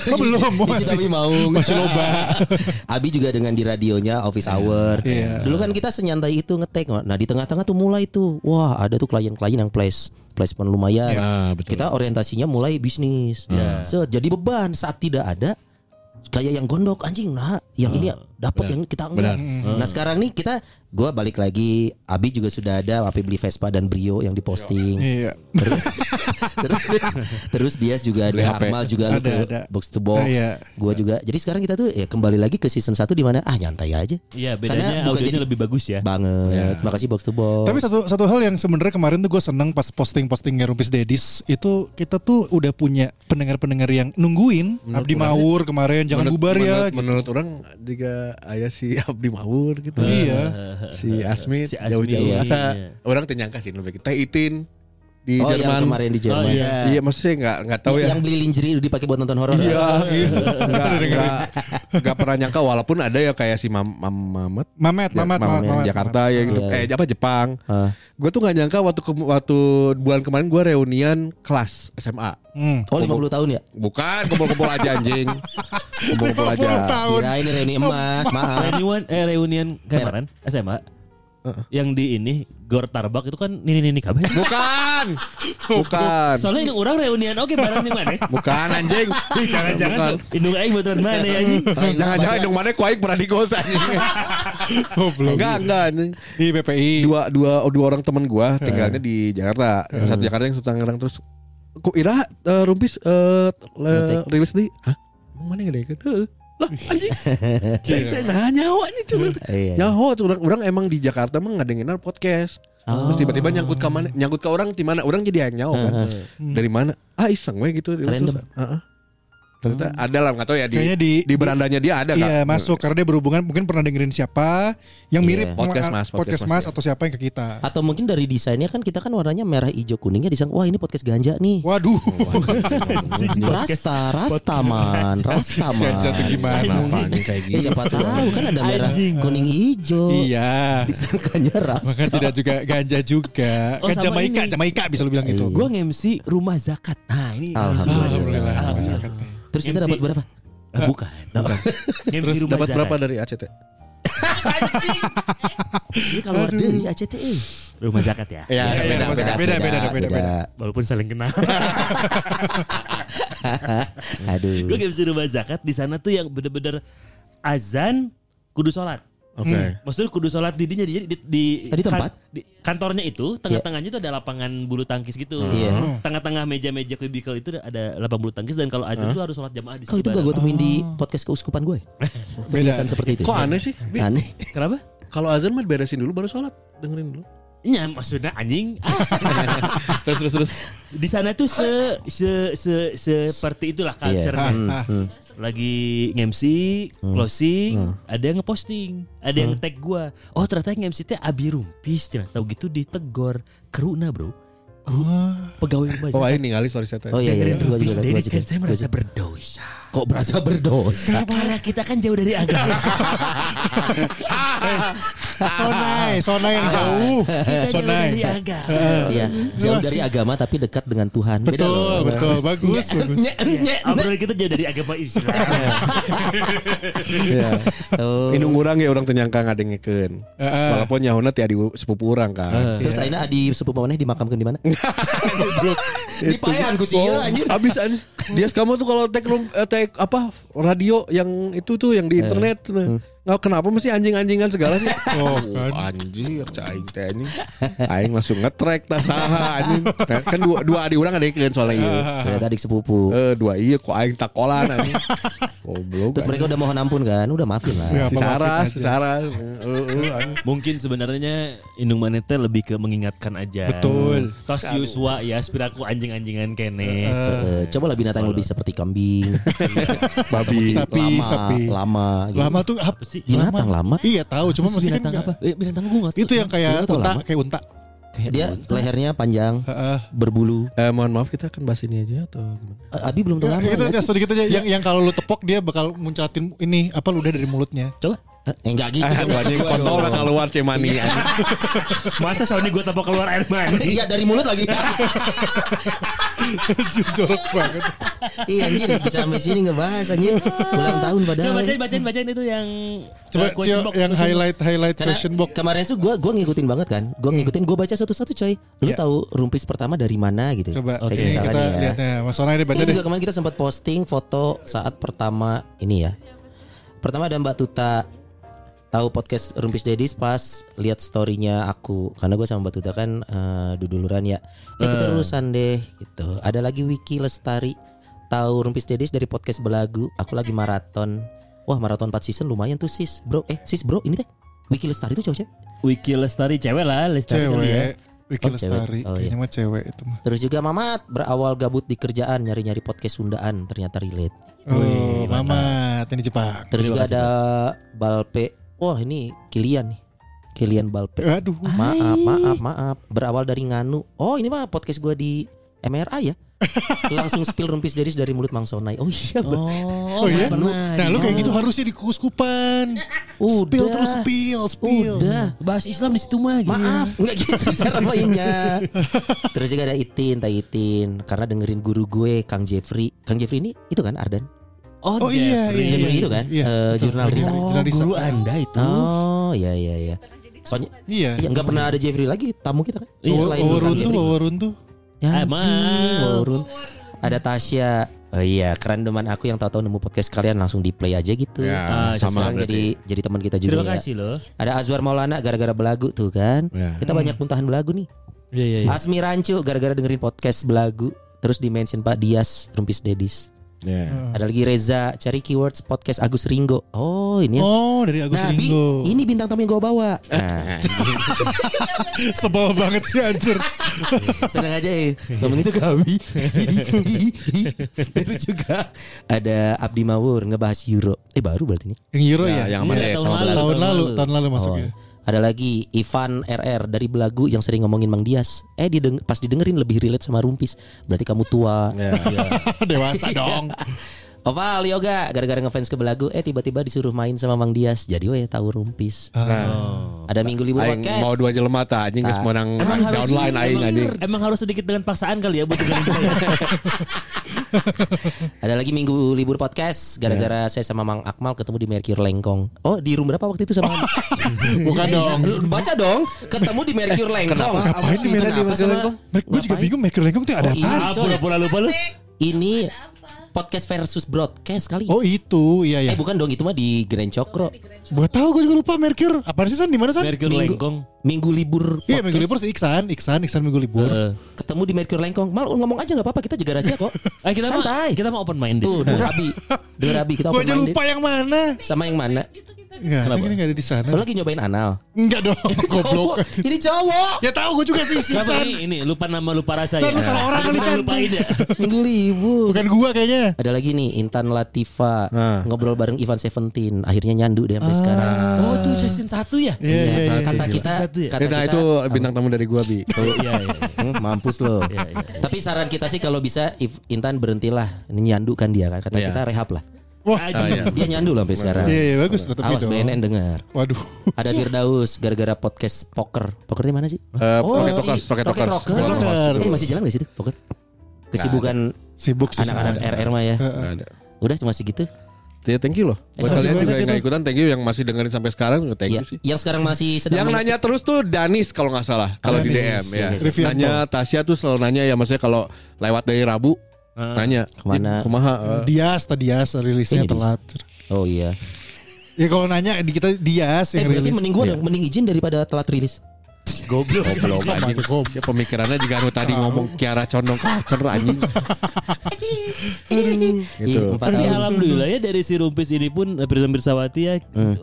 Oh, belum, masih- tapi mau. masih loba. (laughs) Abi juga dengan di radionya office hour. Iya. Dulu kan kita senyantai itu ngetek. Nah di tengah-tengah tuh mulai tuh. Wah ada tuh klien-klien yang place placement lumayan. Ah, betul. Kita orientasinya mulai bisnis. So, jadi beban saat tidak ada kayak yang gondok anjing nah yang ini dapat yang kita enggak. Nah sekarang nih kita gua balik lagi Abi juga sudah ada Abi beli Vespa dan Brio yang diposting. Iya. terus, (laughs) terus, terus Dias juga ada. Akmal juga Ada, ada. box to box. Ah, iya. Gua juga. Jadi sekarang kita tuh ya kembali lagi ke season 1 di mana ah nyantai aja. Iya Karena bedanya bukan audionya jadi- lebih bagus ya. Banget. Makasih box to box. Tapi satu satu hal yang sebenarnya kemarin tuh gue seneng pas posting-postingnya Rumpis Dedis itu kita tuh udah punya pendengar-pendengar yang nungguin Abdi Mawur kemarin jangan Menurut- bubar ya. menurut, gitu. menurut orang juga ayah si (laughs) Abdi Mawur gitu. Iya. Si Asmi jauh-jauh iya. masa orang teh nyangka sih lebih kita itin di oh yang Jerman. kemarin di Jerman. Oh iya. Iya maksudnya nggak nggak tahu ya. Yang beli lingerie udah dipakai buat nonton horor. Iya, ya? iya. Nggak, (laughs) nggak, nggak pernah nyangka walaupun ada ya kayak si Mam, Mam Mamet Mamet, Mamet, Mam- Mamet, Mamet. Jakarta ya gitu. Iya. Eh apa Jepang. Ah. Gue tuh nggak nyangka waktu ke- waktu bulan kemarin gue reunian kelas SMA. Hmm. Oh 50 tahun ya? Bukan kumpul-kumpul aja anjing. (laughs) Kumpul-kumpul aja. Kira ini reuni emas, maaf. Reunian eh reunian kemarin SMA. Yang di ini Gor Tarbak itu kan nini nini kabeh. (laughs) Bukan. Bukan. Soalnya ini orang reunian oke bareng yang mana? Bukan anjing. (laughs) Ih, Jangan-jangan Bukan. tuh indung aing buatan mana (laughs) ya anjing. Jangan-jangan dong mana kuaik pernah di gos anjing. Enggak, enggak anjing. Di BPI. Dua dua dua orang teman gua tinggalnya di Jakarta. Yang satu Jakarta yang satu Tangerang terus kok Ira eh, Rumpis eh, le- rilis di Hah? Emang mana yang ada? Heeh. Lah anjing. (laughs) Kita nah nyawa nih cuma. Iya. Nyawa tuh orang orang emang di Jakarta emang ngadenginan podcast. Terus tiba-tiba nyangkut ke mana? Nyangkut ke orang di mana? Orang jadi yang nyawa kan. Dari mana? Ah iseng we gitu. Random. Terus, heeh. Ternyata ada lah nggak tahu ya di Kayaknya di- di berandanya dia ada Iya Kak. masuk karena dia berhubungan mungkin pernah dengerin siapa yang mirip Iya. Podcast Mas, podcast, podcast mas Mas, atau siapa yang ke kita. Atau mungkin dari desainnya kan kita kan warnanya merah hijau kuningnya disangka wah ini podcast ganja nih. Waduh. (laughs) Rasta, rasta man, rasta man. Ganja tuh gimana? Kayak Ya, gitu? siapa tahu kan ada merah, kuning, hijau. Iya. Disangkanya rasta. Maka tidak juga ganja juga. Oh, kan sama Jamaika. Jamaika bisa lu bilang gitu. Gue nge-MC rumah zakat. Nah ini Alhamdulillah. Alhamdulillah. Alhamdulillah. Terus kita dapat berapa? Ah, bukan. (laughs) MC Terus dapat berapa dari ACT? Ini kalau dari ACT eh. Rumah zakat ya. Ya, Iya, beda, beda, beda, beda, beda, beda. Walaupun saling kenal. (laughs) Aduh. gue MC rumah zakat di sana tuh yang bener-bener azan kudu sholat. Oke. Maksudnya kudu sholat di di, di, di, di, Ah, di tempat? di- kantornya itu tengah-tengahnya itu ada lapangan bulu tangkis gitu. Iya. Tengah-tengah meja-meja kubikel itu ada lapangan bulu tangkis dan kalau azan itu harus sholat jamaah di Kok itu situ gak gue temuin di podcast keuskupan gue? (laughs) Beda. Tulisan seperti itu. Kok aneh sih? Aneh. Kenapa? Kalau azan mah beresin dulu baru sholat. Dengerin dulu. Ya maksudnya anjing. Ah, (laughs) Terus terus terus. di sana tuh se, se, se, seperti itulah culture-nya. Hmm, hmm. lagi nge-MC, closing, ada yang ngeposting, ada yang tag gua. Oh ternyata yang nge-MC teh Abi Rumpis, cenah tahu gitu ditegor keruna bro. Kru, pegawai rumah Oh, ini ngali sorry saya. Oh iya iya, gue Rumpis juga Dennis juga. kan saya gua merasa berdosa. Kok berasa berdosa? Karena kita kan jauh dari agama. (laughs) Sonai, Sonai yang jauh. kita jauh Sonai. dari agama. Iya, jauh dari agama tapi dekat dengan Tuhan. Betul, betul. Bagus, bagus. Nye, nye, nye. Obrolan kita jauh dari agama Islam. (laughs) Oh. Ini orang ya orang tenyangka ngadengikeun. Walaupun nyahuna ti adi sepupu orang kan. Terus Aina adi sepupu maneh dimakamkan di mana? (laughs) (laughs) Di payan ku sih anjir. Abis anjir. Dia kamu tuh kalau tag room eh, tag apa radio yang itu tuh yang di internet. Nggak kenapa mesti anjing-anjingan segala sih? (laughs) Oh, Oh, anjir, cai teh anjing. Aing langsung nge-track tah saha anjing. Kan dua dua adik orang ada soalnya iya. (laughs) Ternyata adik sepupu. Eh dua iya kok aing takolan anjing. (laughs) Goblok. Terus mereka udah mohon ampun kan, udah maafin lah. Ya, si apa, Sarah, si. Eh, eh, eh. Mungkin sebenarnya Indung Manete lebih ke mengingatkan aja. Betul. Tos Yuswa ya, spiraku anjing-anjingan kene. Eh, cobalah binatang yang lebih seperti kambing, Babi. Sapi, lama, sapi. lama, gitu. Lama tuh apa sih? Binatang lama. Iya tahu, cuma maksudnya kan binatang apa? Eh, binatang gua nggak tahu. Itu yang kayak Lu unta, lama? kayak unta. Dia lehernya panjang, Heeh. berbulu. Eh, mohon maaf kita akan bahas ini aja atau gimana? Eh, Abi belum tahu lama. itu ya ya, sih? sedikit aja yang yang kalau lu tepok dia bakal muncratin ini apa ludah dari mulutnya. Coba. Eh, enggak gitu. Eh, anjing kontol lah keluar cemani. anjing. (laughs) Masa Sony gue tepok keluar air mani? Iya dari mulut lagi. (laughs) (laughs) Jorok banget. iya anjir bisa sampai sini ngebahas anjir. Ulang tahun padahal. Coba bacain, bacain, bacain itu yang Coba eh, question box, yang question highlight highlight Karena question box. kemarin tuh gue gua ngikutin banget kan. Gue ngikutin gue baca satu-satu coy. Lu Iya. tahu rumpis pertama dari mana gitu. Coba ini misalkan kita ya. lihat ya. Mas Sona ini baca Ini deh. juga kemarin kita sempat posting foto saat pertama ini ya. Pertama ada Mbak Tuta tahu podcast Rumpis Dedis pas lihat storynya aku karena gue sama Mbak Tuta kan eh, duduluran ya. Eh kita urusan deh gitu. Ada lagi Wiki Lestari tahu Rumpis Dedis dari podcast Belagu. Aku lagi maraton. Wah maraton 4 season lumayan tuh sis bro. Eh sis bro ini teh Wiki Lestari tuh cowok cewek. Wiki Lestari cewek lah, Lestari kali ya. Cewek. Wiki Oh, cewek. Lestari. Oh, Kayaknya mah cewek itu mah. Terus juga Mamat berawal gabut di kerjaan nyari-nyari podcast Sundaan ternyata relate. Oh, Mamat ini Jepang. Terus juga ada Balpe. Wah ini Kilian nih. Kilian Balpe. Aduh. Maaf, maaf, maaf. Berawal dari Nganu. Oh ini mah podcast gua di MRA ya. (laughs) Langsung spill rumpis dedis dari mulut Mang Sonai. Oh iya. Oh, Oh iya? pernah. Nah lu kayak gitu harusnya dikus-kupan. Spill terus spill, spill. Udah. Bahas Islam di situ mah. gitu. Maaf, (laughs) nggak gitu cara mainnya. Terus juga ada Itin, Tai Itin. Karena dengerin guru gue, Kang Jeffrey. Kang Jeffrey ini itu kan Ardan. Oh, Oh iya, Jeffrey. iya, Jeffrey itu kan, Iya, eh, betul. jurnal Risa. Oh, Jurnal Risa. guru anda itu. Oh iya iya iya. Soalnya Iya. ya, nggak pernah ada Jeffrey lagi tamu kita kan. Iya, Selain Wawa Kang runtuh, Jeffrey. wawa runtuh. Ya, Emang. anjing, Warun. Ada Tasya. Oh iya, keren teman aku yang tahu-tahu nemu podcast kalian langsung di play aja gitu. Ya, Ah, sama jadi jadi teman kita juga Terima ya. kasih loh. Ada Azwar Maulana gara-gara belagu tuh kan. Ya. Kita banyak muntahan belagu nih. Iya, iya, iya. Asmi Rancu gara-gara dengerin podcast belagu terus di mention Pak Dias Rumpis Dedis. Ya. Ada lagi Reza cari keywords podcast Agus Ringo. Oh, ini ya. Oh, dari Agus Nah, Bi, Ringo. ini bintang tamu yang gue bawa. Nah, (laughs) Sebel banget sih anjir. (laughs) senang aja ya ngomong itu kami. (laughs) Terus juga ada Abdi Mawur ngebahas Euro. Eh baru berarti ini. Yang Euro Ya, ya? yang mana Iya, ya? tahun Sama- lalu. tahun lalu, lalu. tahun lalu Oh, masuknya. Ada lagi Ivan RR dari Belagu yang sering ngomongin Mang Dias. Eh dideng pas didengerin lebih relate sama Rumpis. Berarti kamu tua. Ya. (laughs) Dewasa dong. (laughs) Oval yoga gara-gara ngefans ke Belagu eh tiba-tiba disuruh main sama Mang Dias. Jadi weh tahu Rumpis. Nah, Ada Minggu Libur aing Podcast. mau dua jelema tah anjing geus menang downline aing emang- anjing. Emang harus sedikit dengan paksaan kali ya buat ya. (laughs) Ada lagi Minggu Libur Podcast gara-gara saya sama Mang Akmal ketemu di Mercure Lengkong. Oh, di room berapa waktu itu sama (laughs) Bukan dong. Lu Baca dong, ketemu di Mercure Lengkong. Kenapa? Apa sih bisa di Kenapa Mercure sama- Lengkong? Gue juga Ngapain? bingung Mercury Lengkong tuh ada Oh, ini. apa? Ah, pura-pura lupa lu. Ini podcast versus broadcast kali. Oh itu, iya Eh ya. bukan dong, itu mah di Grand Cokro. Buat tahu gue juga lupa Mercure. Apa sih San? Di mana San? Merkur Minggu- Lengkong. Minggu libur. Iya Minggu libur si Iksan, Iksan, Iksan Minggu libur. Eh, Ketemu di Mercure Lengkong. Mal ngomong aja nggak apa-apa, kita jaga rahasia kok. (laughs) Eh, kita mah Santai. kita mah open minded. Tuh, denger Abi. (laughs) Denger Abi, kita Gue open aja minded. lupa yang mana. Sama yang mana? Enggak, Kenapa? ini enggak ada di sana. Lo lagi nyobain anal. Enggak dong, goblok. Cowok. Ini cowok. Ya tahu gue juga sih si Kenapa Iksan. ini, ini lupa nama lupa rasa San, ya. lu salah orang kali, San. lupain ya. Minggu libur. Bukan gua kayaknya. Ada lagi nih Intan Latifa Ah. ngobrol bareng Ivan Seventeen. Akhirnya nyandu deh sampai sekarang. Oh, itu season 1 ya? Iya, iya, iya. kata iya. kita, Satu ya? kata Nah kita itu bintang tamu dari gua bi. (laughs) Oh, iya, iya. Hmm, mampus loh. Iya, iya, iya. Tapi saran kita sih kalau bisa Intan berhentilah ini nyandu kan dia kan. Kata Iya. kita rehab lah. Wah, Ah, iya. Dia nyandu loh sampai sekarang. iya, iya bagus tapi Awas dong. BNN dengar. Waduh. Ada Firdaus gara-gara podcast poker. Poker di mana sih? Eh, Rocket si Rockers, Rocket Rockers. Rockers. Rocket Rockers. Eh, masih jalan gak sih itu poker? Kesibukan Sibuk sih. anak-anak. RR mah ya. Udah cuma segitu. Ya thank you loh. Buat Makasih kalian juga yang nggak itu. ikutan thank you yang masih dengerin sampai sekarang thank Ya, you sih. yang sekarang masih sedang Yang nanya terus tuh Danis kalau nggak salah kalau di. DM ya. Iya. Nanya Tasya tuh selalu nanya ya maksudnya kalau lewat dari Rabu nanya Ke mana? Kumaha? eh, Dias tadi Dias rilisnya Ini Dias. telat. Oh iya. Ya kalau nanya di kita Dias Eh yang berarti rilis. mending gua dong, mending izin daripada telat rilis. Goblok. Goblok anjing. Siapa pemikirannya juga anu tadi ngomong Kiara Condong Culture anjing. (laughs) Gitu. Tapi alhamdulillah ya dari si Rumpis ini pun eh, Pirsa Pirsawati ya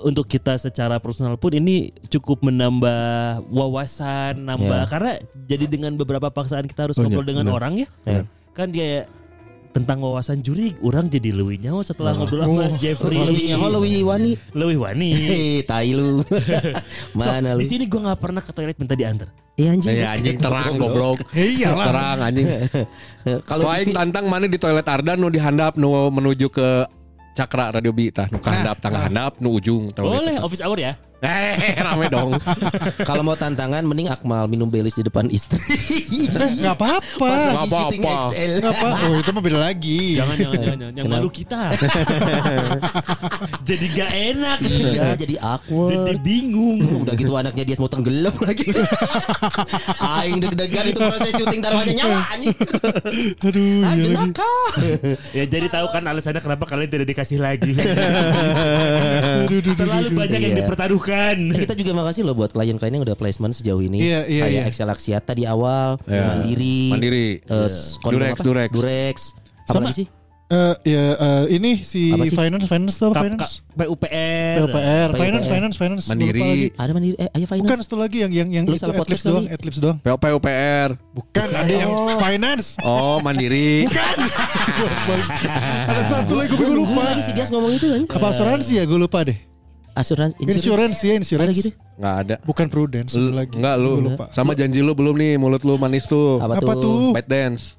untuk kita secara personal pun ini cukup menambah wawasan, nambah Ya. karena jadi dengan beberapa paksaan kita harus Oh, ngobrol iya, dengan benar. orang ya. Ya. Kan kayak tentang wawasan juri, orang jadi lebih nyawa setelah ngobrol sama Jeffrey. Lebih nyaho lebih wani. Lebih wani. Tai lu. (laughs) (laughs) Mana lu? Di sini gue nggak pernah ke toilet minta diantar. Iya anjing. Ya anjing terang goblok. Iyalah. Terang anjing. (laughs) Kalau Kalau aing tantang mana di toilet Ardan nu dihandap nu menuju ke Cakra Radio Bi tah nu kahandap tangga handap nu ujung tahu Boleh office hour ya. Eh rame dong. (laughs) kalau mau tantangan mending Akmal minum belis di depan istri. Nggak apa-apa. Pas lagi Nggak syuting apa-apa. Apa. (laughs) Oh itu mah beda lagi. Jangan jangan jangan, jangan. yang Kenapa? malu kita. (laughs) jadi gak enak. Iya, jadi awkward. Jadi bingung. Udah gitu anaknya dia mau tenggelam lagi. Aing deg-degan itu proses syuting taruhannya nyawa anjing. Aduh. maka. Ya jadi tahu kan alasannya kenapa kalian tidak dikasih lagi. Terlalu banyak yang Iya. Dipertaruhkan. Eh, kita juga makasih loh buat klien-klien yang udah placement sejauh ini. Iya, iya, Kayak iya. Excel Axiata di awal, Iya. Mandiri, Mandiri. terus Iya. kondom Durex, apa? Durex. Durex. Apa Sama- lagi sih? Eh, ya eh, ini si Apa sih? finance finance tuh apa finance? PUPR. PUPR, PUPR. finance finance finance. Mandiri. Ada Mandiri, eh ayo finance. Bukan satu lagi yang yang yang Lu itu Adlibs doang. Adlibs doang. POP UPR. Bukan, ada yang finance. Oh Mandiri. (laughs) Ada satu lagi gue Gue lupa. lagi si Dias ngomong itu kan. Apa asuransi ya? Gue lupa deh. Asuransi Insurance ya, Ada insurance. gitu. Nggak ada. Bukan prudence satu lagi. enggak lu. Sama janji lu belum nih mulut lu manis tuh. Apa, Apa tuh? Bad dance.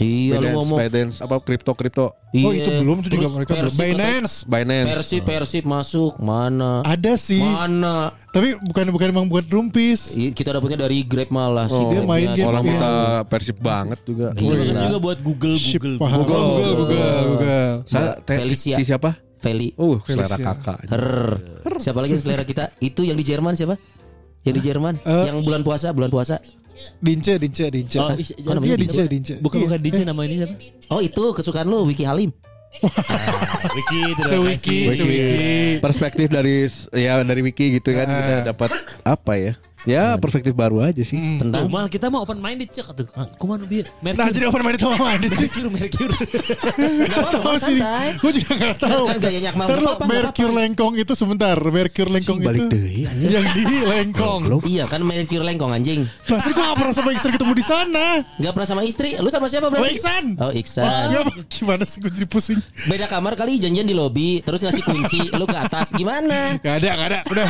Iya lu Binance, ngomong. Binance, apa kripto kripto. Oh Iya. itu belum itu juga mereka belum. Persib Binance. Binance. Persib Persib masuk mana? Ada sih. Mana? Tapi bukan bukan emang buat rumpis. I- Kita dapetnya dari Grab malah sih. Oh, Dia main game Orang Iya. kita persib banget juga. Gila. Terus juga buat Google Ship Google. Google. Google, Google, Google. Sa te- Felicia. si siapa? Feli. Uh, selera Felicia. kakak. Her. Siapa lagi selera kita? Itu yang di Jerman siapa? Yang di Jerman, Eh. yang bulan puasa, bulan puasa. Dince, Dince, Dince. Oh, namanya Iya Dince? Dince, Dince. Bukan Iya. bukan DJ nama ini siapa? Oh itu kesukaan lu Wiki Halim. (laughs) Wiki, kasih. Cewiki. Perspektif dari ya dari wiki gitu kan kita dapat apa ya? Ya perspektif baru aja sih. Tuh, Tentang mal kita mau open minded cek tuh. Kumaha nu bieu? Nah Merkur. jadi open minded sama minded sih. Merkur, Merkur. (laughs) Gak tahu sih. Gue juga gak tahu. Kan gayanya Akmal, Mercure. Lengkong itu sebentar. Mercure Lengkong Cing, balik itu. deui, Yang di Lengkong. Iya kan Merkur Lengkong anjing. Perasaan gue gak pernah sama Iksan ketemu di sana. Gak pernah sama istri. Lu sama siapa Oh berarti? Iksan. Oh Iksan. Ya, gimana sih gue jadi pusing. Beda kamar kali janjian di lobi terus ngasih kunci lu ke atas gimana? Gak ada, gak ada. Udah.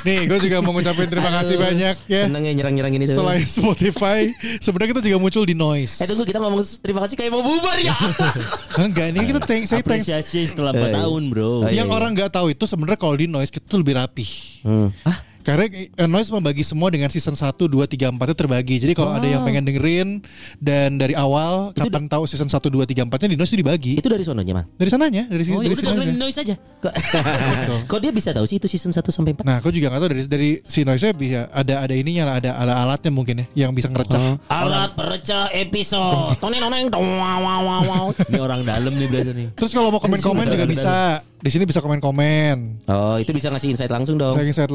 Nih gue juga mau ngucapin terima kasih Aduh, banyak ya. Seneng ya nyerang-nyerang ini tuh. Selain Spotify, sebenarnya kita juga muncul di Noise. Eh tunggu kita ngomong terima kasih kayak mau bubar ya. (laughs) Enggak, ini kita thanks, saya thanks. Apresiasi setelah 4 Eh. tahun, Bro. Oh, iya. Yang orang nggak tahu itu sebenarnya kalau di Noise kita tuh lebih rapi. Hmm. Karena eh, Noise membagi semua dengan season 1, 2, 3, 4 itu terbagi. Jadi kalau ada yang pengen dengerin dan dari awal kapan tahu season 1, 2, 3, 4 nya di Noise itu dibagi. Itu dari sononya man. Dari sananya, dari sini Oh, ya dari dengerin aja. noise aja. Kok, (laughs) kok dia bisa tahu sih itu season 1 sampai 4? Nah, aku juga nggak tahu dari dari si Noise bisa ada ada ininya lah, ada ada alatnya mungkin ya yang bisa ngerecah. Alat perecah episode. (laughs) Toneng noneng dong wow wow wow. wow. (laughs) Ini orang dalam nih berarti nih. Terus kalau mau komen-komen juga bisa. Di sini bisa komen-komen. Oh, itu bisa ngasih insight langsung dong. Saya ingin saya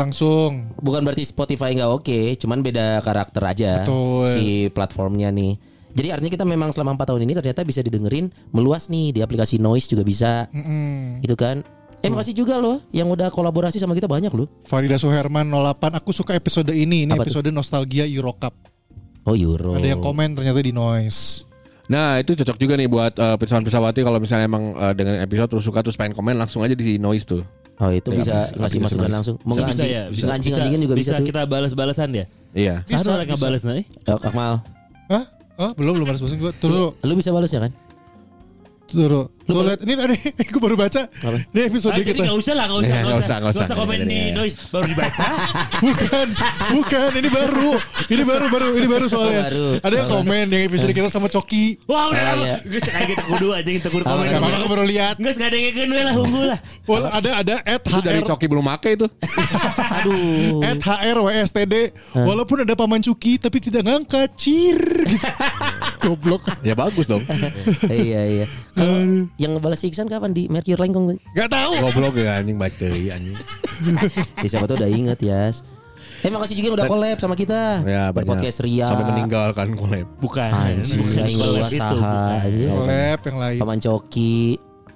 langsung. Bukan berarti Spotify nggak oke, cuman beda karakter aja Betul. si platformnya nih. Jadi artinya kita memang selama 4 tahun ini ternyata bisa didengerin meluas nih di aplikasi Noise juga bisa. Mm-mm. Gitu kan. Eh makasih juga loh yang udah kolaborasi sama kita banyak loh. Farida Suherman 08 Aku suka episode ini Ini Apa tuh? episode nostalgia Euro Cup Oh Euro. Ada yang komen ternyata di Noise Nah itu cocok juga nih buat uh, pirsawan pirsawati kalau misalnya emang uh, dengan episode terus suka terus pengen komen langsung aja di noise tuh. Oh itu Di bisa aplikasi- ngasih masukan langsung. Mau Bisa, nggak bisa anjing? ya. Bisa anjing-anjingin juga bisa, tuh. kita balas-balasan ya. Iya. Bisa, Bisa, orang bisa. balas nih. Oh, Akmal. Hah? Oh belum belum harus bosan gue Tuh Lu bisa balas ya kan? Tuh Tuh lihat Ini ada Gue baru baca Ini episode Ah, jadi kita nggak usah lah, nggak usah, Ya, nggak nggak usah, usah, nggak nggak usah usah. komen di noise baru dibaca. (laughs) Bukan Bukan Ini baru Ini baru baru Ini baru soalnya Oh, baru. Ada yang komen Yang episode kita sama Coki Wah udah Ah, lama. iya. Gue sekali kita kudu aja kita kudu komen. Kalau aku baru lihat Nggak nggak ada yang ngeken lah, unggul lah. Wah, ada ada at Itu dari HR Coki belum make itu. (laughs) Aduh. at HR WSTD walaupun ada paman Cuki tapi tidak ngangkat cir gitu. (laughs) goblok ya bagus dong. iya iya. Yang ngebalas si Iksan kapan di Mercure Lengkong? nggak tahu Goblok ya anjing baik deh anjing. (laughs) Ya, siapa tuh udah inget ya. Eh makasih juga udah collab sama kita. Ya banyak. Podcast Ria. Sampai meninggalkan collab. Bukan. Anjing, Bukan collab itu, bukan. Collab yang lain. Paman Coki.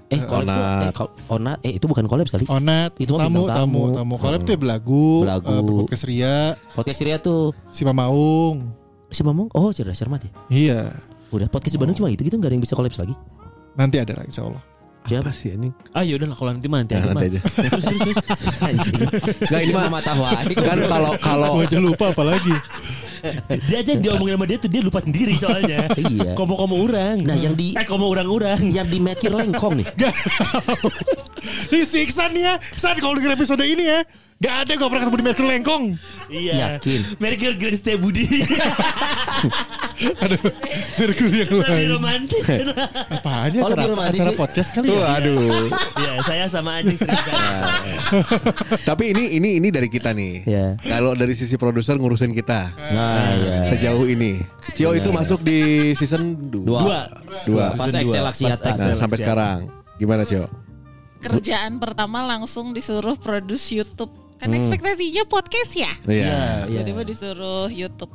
Eh collab tuh, Onat. eh, kol- Onat. Eh itu bukan collab sekali. Onat, Itu mah tamu, tamu, tamu. tamu. Collab tuh ya belagu, Belagu. eh, podcast Ria, Podcast Ria tuh si Mamaung. si Mamong. Oh cerdas cermat ya. Iya, Udah podcast di Bandung cuma itu gitu nggak ada yang bisa collab lagi. Nanti ada lah insya Allah. Siapa? Apa sih anjing? Ah ya udah lah kalau nanti mah nanti aja. nanti aja. (laughs) Terus terus terus. Anjing. Ini mah- mata wae. (laughs) Kan kalau kalau Gua aja lupa apalagi. Dia aja diomongin sama dia tuh dia lupa sendiri soalnya. (laughs) Iya. Komo-komo orang. Nah, yang di- eh komo orang-orang. yang di Mekir lengkong nih. Disiksa nih ya, saat kalau denger episode ini ya. Gak ada gue pernah ketemu di Merkel Lengkong. Iya. Yakin. Mereka Grand Stay Budi. (laughs) Aduh, Merkel yang Lebih lain. romantis. (laughs) Apaan ya Oh, acara, lebih romantis acara podcast kali Tuh, ya? aduh. (laughs) Iya, saya sama Anjing sering banget. Tapi ini ini ini dari kita nih. Ya. Kalau dari sisi produser ngurusin kita Nah, ya. sejauh ini. Cio itu masuk di season 2. Dua. Dua. Dua. Pas Season Excel aksi. Nah, sampai sekarang gimana Cio? Kerjaan pertama langsung disuruh produce YouTube. Kan ekspektasinya podcast ya. Iya. Iya. Tiba-tiba disuruh YouTube.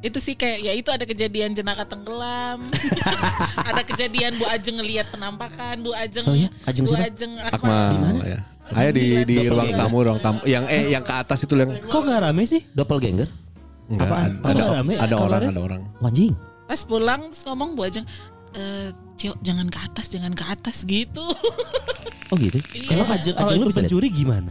Itu sih kayak ya itu ada kejadian jenaka tenggelam. (laughs) ada kejadian Bu Ajeng ngelihat penampakan, Bu Ajeng Oh iya? Ajeng Bu siapa? Ajeng Akmal. Ya. Ayo di di ruang tamu, ruang tamu. Yang eh yang ke atas itu yang Kok gak rame sih? Doppelganger. enggak Apaan? ada, ada, rame ada orang, ada orang. Wanjing. Pas pulang terus ngomong Bu Ajeng eh Cio, jangan ke atas, jangan ke atas gitu. Oh gitu. Iya. Emang ajeng Kalau ajeng lu itu bisa pencuri gimana?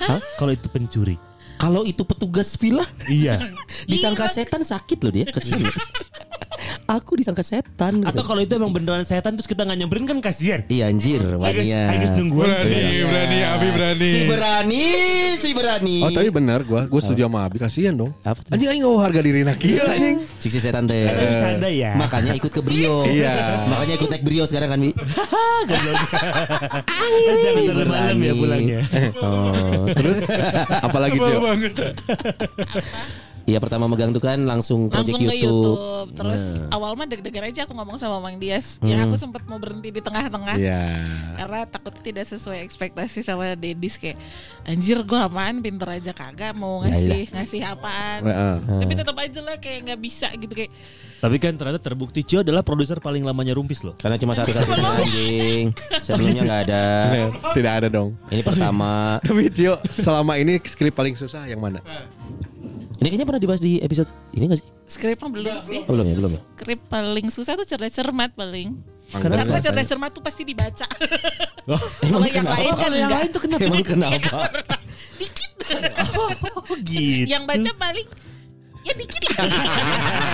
Hah? Kalau itu pencuri. Kalau itu petugas villa Iya. (laughs) disangka setan sakit loh dia ke sini. (laughs) Aku disangka setan. Atau gitu. kalau itu emang beneran setan terus kita nggak nyamperin kan kasihan. Iya anjir waninya. Agus nungguan. Berani, berani, Abi berani. Si berani, si berani. Oh tapi benar gua, gua setuju sama Abi kasihan dong. Apa tuh? Anjing aing nggak harga diri nak kieu anjing. Siksi setan teh. Bercanda ya. Makanya ikut ke Brio. (laughs) Iya. Makanya ikut naik Brio sekarang kan, Bi. Jangan terlalu malam ya pulangnya. (laughs) Oh. Terus (laughs) apalagi banget. Iya pertama megang tuh kan langsung project ke YouTube. YouTube. Terus awal mah deg-degan aja aku ngomong sama Mang Dias. Ya aku sempat mau berhenti di tengah-tengah. Iya. Karena takutnya tidak sesuai ekspektasi sama Dedis kayak anjir gua apaan pinter aja kagak mau Ya, ngasih ngasih apaan. Heeh. Tapi tetap aja lah kayak nggak bisa gitu kayak Tapi kan ternyata terbukti Cio adalah produser paling lamanya Rumpis loh. Karena cuma satu kali anjing. Sebelumnya nggak ada. Tidak ada dong. Ini pertama. Tapi Cio selama ini skrip paling susah yang mana? Ini kayaknya pernah dibahas di episode ini gak sih? skrip mah belum sih. Oh, belum ya, belum ya. Skrip paling susah tuh cerdas cermat paling. Karena Karena cerdas cermat tuh pasti dibaca. Oh, (laughs) Kalau yang lain kan yang lain tuh kenapa? Emang kenapa? (laughs) Dikit. Oh gitu. yang baca paling ya dikit lah.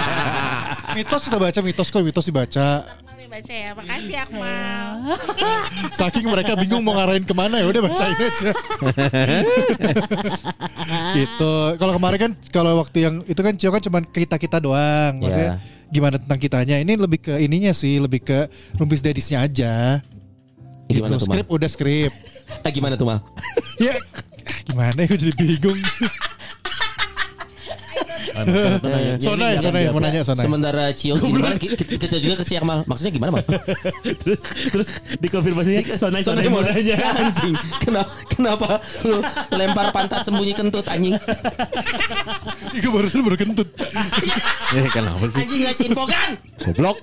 (laughs) Mitos kita baca mitos kok mitos dibaca. Baca ya. Makasih Akmal. Saking mereka bingung mau ngarahin ke mana ya udah bacain aja. Gitu. Kalau kemarin kan kalau waktu yang itu kan Cio kan cuma kita kita doang. Maksudnya gimana tentang kitanya? Ini lebih ke ininya sih, lebih ke rumpis dedisnya aja. Ini Gitu. gimana tuh? Skrip udah skrip. (laughs) Eh, gimana tuh mal? ya gimana ya gue jadi bingung. (laughs) Sonai, Sonai mau nanya Sonai. Sementara Cio gimana ki- ki- kita juga ke si Akmal. Maksudnya gimana mal? (laughs) terus terus dikonfirmasinya sonai sonai mau mau Si nanya. anjing. Kenapa kenapa lu lempar pantat sembunyi kentut anjing? Gue barusan baru kentut. (laughs) Eh kenapa sih? Anjing ngasih info kan? Goblok.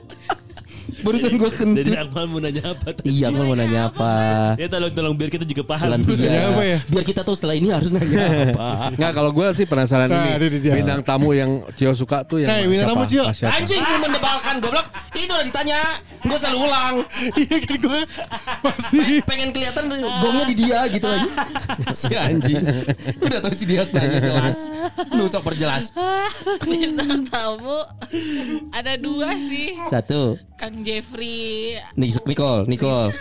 Barusan gua Jadi kentut. Akmal mau nanya apa? tadi? Iya, Akmal mau nanya apa? Ya tolong tolong biar kita juga paham. Iya. apa ya? Biar kita tahu setelah ini harus nanya apa. Enggak kalau gue sih penasaran Nah, ini bintang tamu yang Cio suka tuh yang Hey, bintang tamu, Cio. Siapa? Anjing sih mendebalkan goblok. Itu udah ditanya. Gue selalu ulang. (laughs) Iya kan gue masih Pengen kelihatan gongnya di dia gitu aja. (laughs) si anjing. Udah tahu si dia nanya jelas. Lu sok perjelas. Bintang tamu ada dua sih. Satu. Kang Jeffrey Nih, Nicole, Nicole.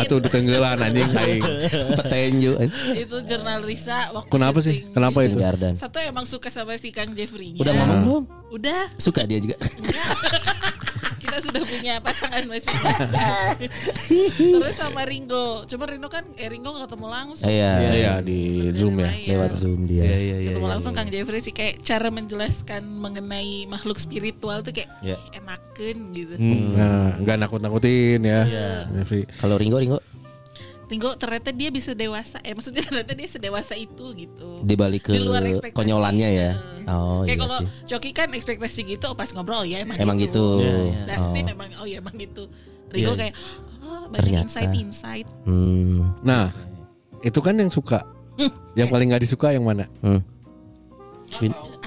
Atau udah tenggelan anjing aing. Petenju. itu jurnal Risa waktu Kenapa sih? Kenapa itu? Gardan. Satu emang suka sama si Kang Jeffrey. Udah ngomong belum? Udah. Suka dia juga. Kita sudah punya pasangan masih. (laughs) Terus sama Ringo. Cuma Ringo kan eh Ringo gak ketemu langsung. Iya. Iya di Zoom ya. Iya. Lewat Zoom dia. Iya iya iya. ketemu langsung Kang Jeffrey sih kayak cara menjelaskan mengenai makhluk spiritual tuh kayak Iya. ih, enaken gitu. Nah, enggak nakut-nakutin ya. Iya. Jeffrey. Kalau Ringo, Ringo. Ringo ternyata dia bisa dewasa. Eh maksudnya ternyata dia sedewasa itu gitu. Di balik ke Di luar ekspektasi. konyolannya ya. Heeh. Oh Kayak iya kalau sih. Coki kan ekspektasi gitu oh, pas ngobrol ya emang, Emang gitu. Iya, iya. Dustin Oh. emang oh ya emang gitu. Ringo Iya. kayak oh, banyak Ternyata. insight-insight. Hmm. Nah, itu kan yang suka. (laughs) Yang paling nggak disuka yang mana? Hmm.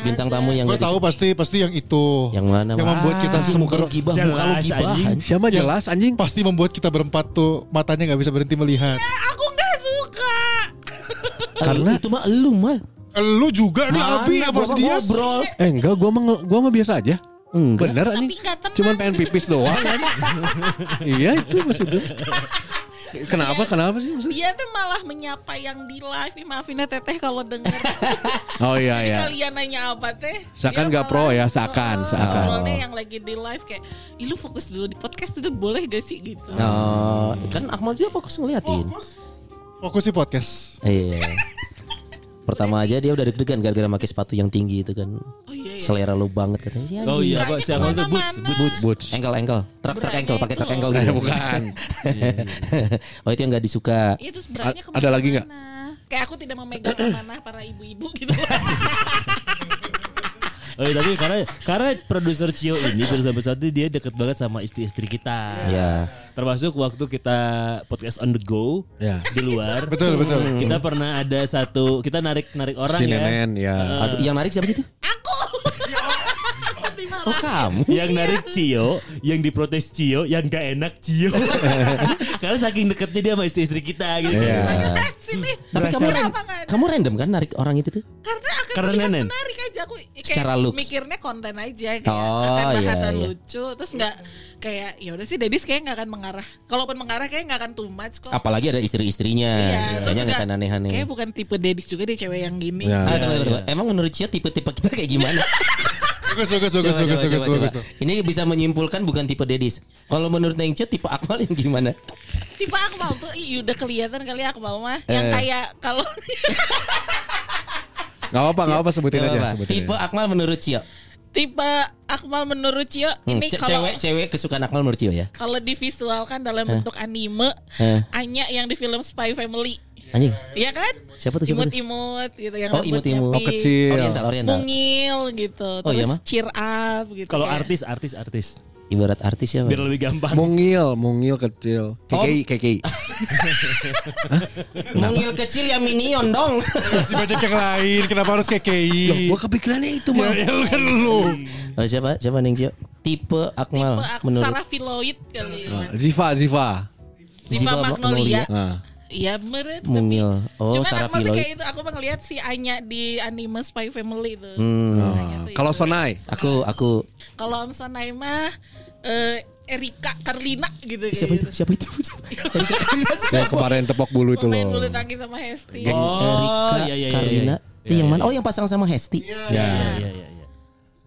Bintang tamu yang Gue tahu pasti pasti yang itu. yang mana Yang membuat kita Ah, lu sungguh gibah, muka lu Jelas, gibah. anjing. anjing. Siapa jelas anjing? Pasti membuat kita berempat tuh matanya nggak bisa berhenti melihat. Aku nggak suka. Karena itu mah lu mal. Lu juga nih Abi mah dia. ngobrol. Eh enggak, gua mah gua mah biasa aja. Enggak. Bener tenang. Cuman pengen pipis doang kan. (laughs) iya itu maksudnya. Kenapa? Kenapa sih maksudnya? Dia tuh malah menyapa yang di live. Maafin ya teteh kalau denger. (laughs) Oh iya Jadi iya. kalian nanya apa teh? Seakan nggak pro ya, seakan, "Eh, seakan." ngobrolnya yang lagi di live kayak, Ih lu fokus dulu di podcast itu boleh gak sih gitu? Oh, kan Akmal juga fokus ngeliatin. Fokus di podcast. Iya. Pertama aja dia udah deg-degan gara-gara pakai sepatu yang tinggi itu kan. Oh iya iya. Selera lu banget katanya. Ya, Oh iya, Pak. Siapa tuh boots, boots. Boots, boots. Engkel engkel, truk truk engkel pakai itu truk engkel Eh, gitu. bukan. (laughs) oh itu yang nggak disuka. Iya terus beratnya ada lagi nggak? ke mana-mana. Kayak aku tidak memegang (clears throat) amanah para ibu-ibu gitu. (laughs) Oh iya, tapi karena karena produser Cio ini produser bersatu dia deket banget sama istri-istri kita. Ya. Termasuk waktu kita podcast on the go Ya. di luar. (laughs) Betul, betul. Kita pernah ada satu kita narik narik orang Si ya. Nenen ya. Aduh, yang narik siapa sih itu? aku. (laughs) Oh kamu. Yang narik Cio, yang diprotes Cio, yang gak enak Cio. (laughs) Karena saking deketnya dia sama istri-istri kita gitu. Iya. Sini. Tapi kamu kamu random kan narik orang itu tuh? Karena akan Karena terlihat nenen. menarik aja aku kayak Secara looks. mikirnya konten aja kayak Oh, akan iya, bahasan iya. lucu terus nggak kayak ya udah sih Dedis kayak nggak akan mengarah. Kalaupun mengarah kayak nggak akan too much kok. Apalagi ada istri-istrinya. Iya, terus Kayaknya nggak akan aneh-aneh. Kayak bukan tipe Dedis juga deh cewek yang gini. Ya. Ah. Emang menurut Cio tipe-tipe kita kayak gimana? (laughs) Bagus, bagus, bagus, Coba, bagus, coba, bagus, coba, bagus. coba. Ini bisa menyimpulkan bukan tipe Dedis. Kalau menurut Neng tipe Akmal yang gimana? Tipe Akmal tuh ih, udah kelihatan kali Akmal mah yang Eh. kayak kalau (laughs) Gak apa-apa, gak apa sebutin Gak aja. apa-apa. Sebutin Tipe aja. Akmal menurut Cio. tipe Akmal menurut Cio Hmm, ini kalau cewek-cewek kesukaan Akmal menurut Cio ya. kalau divisualkan dalam bentuk anime Eh. Anya yang di film Spy Family. Anjing. Iya kan? Siapa tuh, siapa? Imut-imut gitu yang Oh, imut-imut. Oh kecil. Oriental, oriental. Mungil gitu. Oh, iya, Terus mah? cheer up gitu. Kalau kayak- artis artis artis Ibarat artis siapa? biar lebih gampang. Mungil, mungil kecil. KKI, KKI. (laughs) Mungil kecil ya minion dong. (laughs) Masih banyak yang lain. Kenapa harus Loh, KKI? gua kepikirannya itu Ya, mah. ya lu kan lu. oh, siapa? Siapa Neng Cio? Tipe Akmal Tipe aku menurut Sarah Filoid kali. Ah, Ziva, Ziva. Ziva Magnolia. Nah. Iya meren. Mungil. Oh, Cuman Sarah Filoid. kayak itu aku mah ngeliat si Anya di anime Spy Family itu. Hmm. Gitu, Kalau. Sonai. Aku aku Kalau Om Sonai mah eh, Erika Karlina gitu kayak siapa itu? gitu. Siapa itu? (laughs) Erika Karina. (laughs) Yang kemarin tepok bulu itu Pemain loh. bulu tangkis sama Hesti. Oh, Erika iya, iya, iya, Karina. iya. Itu yang mana? Oh, yang pasang sama Hesti. Ya. Iya iya iya.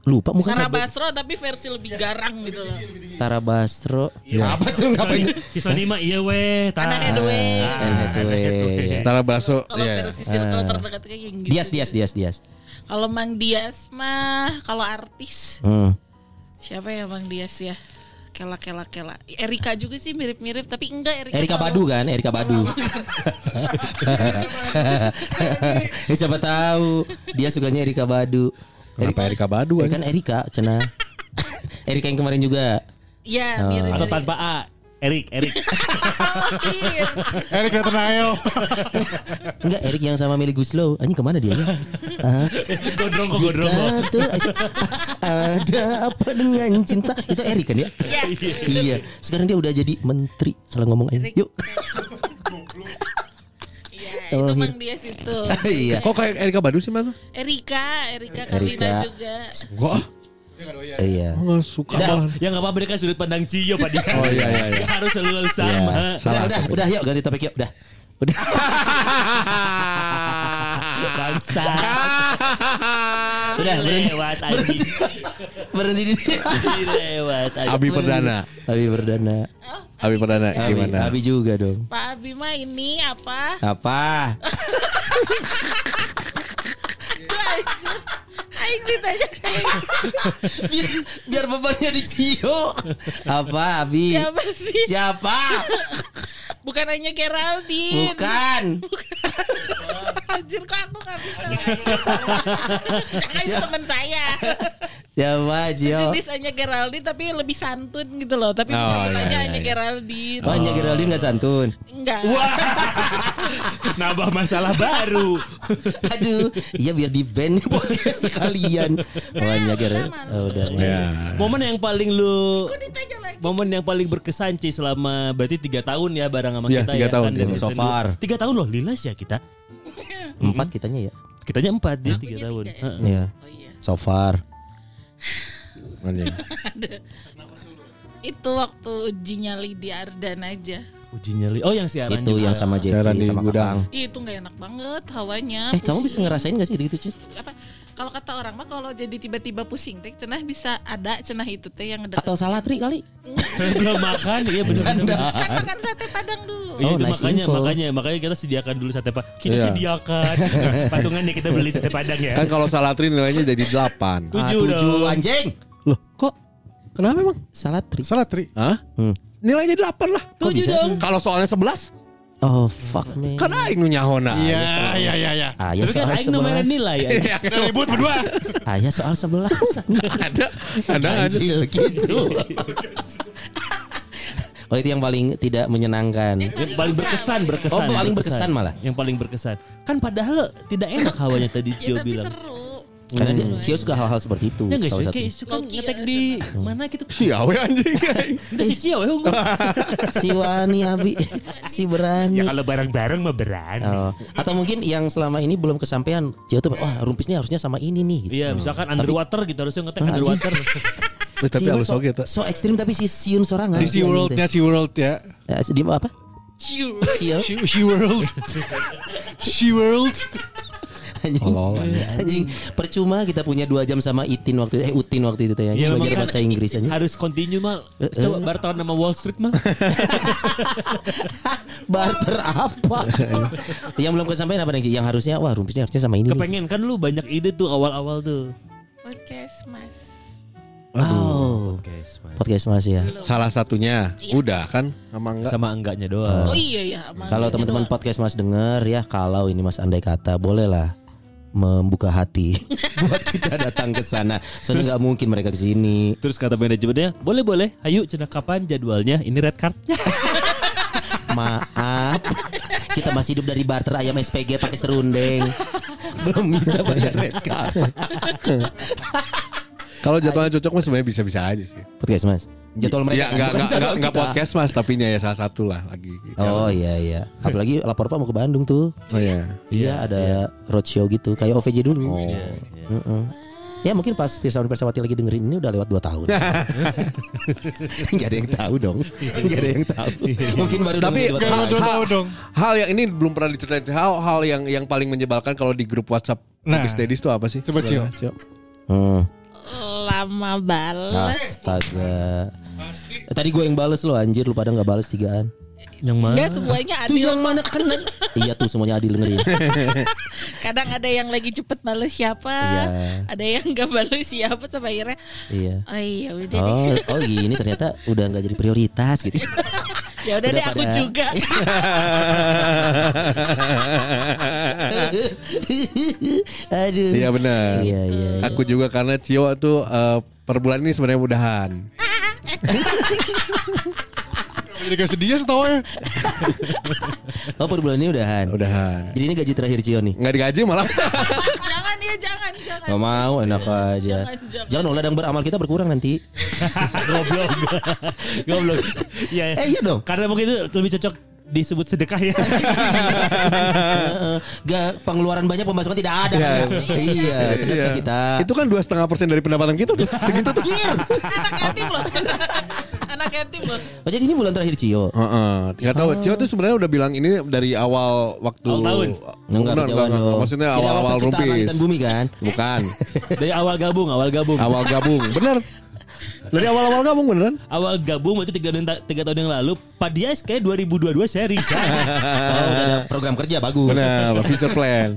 Lupa muka saya. Basro tapi versi lebih garang gitu loh. Tara Bastro. Ya. Apa sih ngapain? (laughs) Kisoni mah iya. Anak Hathaway. Anne Hathaway. Tara Baso. Kalau Iya. versi circle terdekat kayak gitu. Dias Dias Dias Dias. Kalau Mang Dias mah kalau artis Hmm. siapa ya Mang Dias ya? Kela kela kela. Erika juga sih mirip-mirip tapi enggak Erika. Erika Badu kan, Erika Badu. (laughs) Siapa tahu dia sukanya Erika Badu. Kenapa Erika Badu aja? kan Erika, cena. (laughs) Erika yang kemarin juga. Iya, Oh. mirip Atau tanpa A. Erik, Erik. Iya. Eric Nathanael. Enggak, Erik yang sama Meli Guslow. Anjing ke mana dia? Ah, Gondrong kok jika tuh ada apa dengan cinta? Itu Erik kan ya? Iya. iya. Sekarang dia udah jadi menteri. Salah ngomong aja. Erik. Yuk. (laughs) (laughs) Iya, Oh, itu iya. Mang Dias itu. iya. Kok kayak Erika Badu sih mana? Erika, Erika Karlina Erika. juga. Gua Iya. nggak suka banget. Ya nggak apa-apa dia kan sudut pandang Cio Pak dia. (laughs) Oh, iya, iya, iya. Harus selalu Iya. sama. Udah, Salah. udah, udah, yuk ganti topik yuk, udah. Udah. (laughs) Bangsa. Udah, berhenti. Lewat anjing. Berhenti di Lewat. Abi Perdana. Abi Perdana. Abi Perdana Abi, gimana? Abi juga dong. Pak Abi mah ini apa? Apa? Aing ditanya biar, biar bebannya di Cio. Apa Abi? siapa sih? Siapa? Bukan hanya Geraldine. Bukan. (laughs) Anjir kok aku gak bisa. Jangan itu teman saya. Siapa Cio? Sejenis hanya Geraldine tapi lebih santun gitu loh. Tapi Oh, bukan iya, hanya iya, hanya iya. Geraldine. Oh, hanya Geraldine gak santun. Enggak. (laughs) Nambah masalah baru. (laughs) Aduh, iya biar di band podcast sekalian. Oh, hanya Geraldine. Oh, udah. Ya. Momen yang paling lu Kok ditanya lagi? Momen yang paling berkesan Ci selama berarti tiga tahun ya bareng sama Iya, kita tiga ya tahun, kan dari iya. So far. Tiga tahun loh lilas ya kita. Empat kitanya ya. Kitanya empat dia tiga tahun. tiga ya? Heeh. Iya. Oh iya. So far. Itu waktu uji nyali di Ardan aja. Uji nyali. Oh yang siaran Itu juga. yang sama Jeffrey di sama gudang. Itu nggak enak banget hawanya. Eh, kamu bisa ngerasain gak sih gitu-gitu, apa? Kalau kata orang mah kalau jadi tiba-tiba pusing teh cenah bisa ada cenah itu teh yang ngedekat. Atau salah tri kali? (laughs) belum makan iya benar benar. Kan makan sate padang dulu. Iya Oh, itu nice makanya info. makanya makanya kita sediakan dulu sate padang. Kita Iya. sediakan. (laughs) Patungannya kita beli sate padang ya. Kan kalau Salatri nilainya jadi 8. Ah, Tujuh tujuh dong. anjing. Loh, kok? Kenapa emang? Salah tri. Salah tri. Hah? Hmm. Nilainya 8 lah. Tujuh dong. Kalau soalnya 11, Oh fuck man. kan aing nu nyahona. Iya, iya, iya, iya. Ah, ya kan soal aing nomor 11. nilai ya. Udah ribut berdua. Ah, ya soal 11. (laughs) Ada, ada. Ganjil gitu. (laughs) Oh itu yang paling tidak menyenangkan. Yang paling berkesan, berkesan. Oh, paling berkesan malah. Yang paling berkesan. Kan padahal tidak enak hawanya tadi Ya, Cio tapi bilang. seru. Karena dia Cio suka hal-hal seperti itu. Ya enggak sih, salah satu. kayak suka ngetek ya. di mana gitu. Si awe anjing. Itu si Cio ya. (laughs) si Wani Abi, si Berani. Ya kalau bareng-bareng mah berani. Oh. Atau mungkin yang selama ini belum kesampaian Cio tuh wah rumpisnya harusnya sama ini nih gitu. Iya, misalkan underwater gitu harusnya ngetek Ah, underwater. Eh, (laughs) Tapi halus eta. so ekstrim tapi si Siun sorangan. Di Sea World-nya Sea World ya. Ya, di apa? Sea Sea World. (laughs) Sea World. Anjing. Tolol, Anjing. Percuma kita punya dua jam sama Itin waktu eh Utin waktu itu ya. Ya, belajar bahasa Inggris aja. Harus continue mal. Coba barteran sama Wall Street mal. (laughs) Barter apa? (laughs) yang belum kesampaian apa nih? Yang harusnya wah rumpisnya harusnya sama ini. nih. Kepengen kan lu banyak ide tuh awal-awal tuh. Podcast Mas. Oh. Oke, smart. Podcast Mas ya. Salah satunya udah kan sama enggak? Sama enggaknya doang. Oh iya ya. Kalau teman-teman podcast Mas denger ya kalau ini Mas andai kata bolehlah membuka hati (laughs) buat kita datang ke sana. Soalnya nggak mungkin mereka ke sini. Terus kata manajemennya, boleh boleh, ayo cina kapan jadwalnya? Ini red cardnya. (laughs) Maaf. Kita masih hidup dari barter ayam SPG pakai serundeng. Belum bisa bayar red card. (laughs) Kalau jadwalnya cocok mah sebenarnya bisa-bisa aja sih. Podcast Mas. Jadwal mereka Iya, enggak enggak enggak, enggak podcast Mas, tapi nya ya salah satu lah lagi. Oh iya iya. Apalagi lapor Pak mau ke Bandung tuh. Oh iya. Iya ada roadshow gitu kayak OVJ dulu. Oh. Heeh. Ya mungkin pas Pirsawan Persawati lagi dengerin ini udah lewat 2 tahun. (laughs) (laughs) Gak ada yang tahu dong. Gak ada yang tahu. Mungkin baru Tapi. Udah tahu hal- dong. hal yang ini belum pernah diceritain. Hal hal yang yang paling menyebalkan kalau di grup WhatsApp Nah. Steadies itu apa sih? Coba, Cio. Cio. Hmm. Lama bales. Astaga. Eh, tadi gue yang bales lo anjir lu pada nggak bales tigaan. Yang mana? Enggak semuanya Tuh adil. yang mana kena? (laughs) iya tuh semuanya adil dengerin. (laughs) Kadang ada yang lagi cepet bales siapa, Iya. ada yang nggak bales siapa sampai akhirnya iya. oh iya udah deh. Oh, (laughs) oh gini ternyata udah nggak jadi prioritas gitu. Ya udah deh aku pada- juga. Aduh. Iya benar. Iya iya. iya. Aku juga karena Cio tuh eh, per bulan ini sebenarnya mudahan. Jadi kayak sedih ya setawanya. Oh per bulan ini udahan. Udahan. Jadi ini gaji terakhir Cio nih. Nggak digaji malah. jangan ya jangan jangan. Gak mau enak aja. Jangan, jangan. Jangan dong ladang beramal kita berkurang nanti. (laughs) Goblok. (laughs) Goblok. Iya. Eh iya dong. Karena mungkin itu lebih cocok disebut sedekah ya. (laughs) Heeh. Gak pengeluaran banyak pemasukan tidak ada. Iya. iya, sedekah Iya. kita. Itu kan dua setengah persen dari pendapatan kita tuh. Segitu tuh. Anak yatim loh. Anak yatim loh. Oh jadi ini bulan terakhir Cio. Heeh. Nggak tahu. Cio tuh sebenarnya udah bilang ini dari awal waktu. Awal tahun. Enggak Enggak, enggak, enggak. Maksudnya awal-awal rumpis. bumi kan. Bukan. Dari awal gabung, awal gabung. Awal gabung. Bener. Dari awal-awal gabung beneran. Awal gabung berarti tiga, tahun- tiga tahun yang lalu. Pak Dias kayak 2022 saya resign. (laughs) Oh, ada program kerja bagus. Bener. Future plan.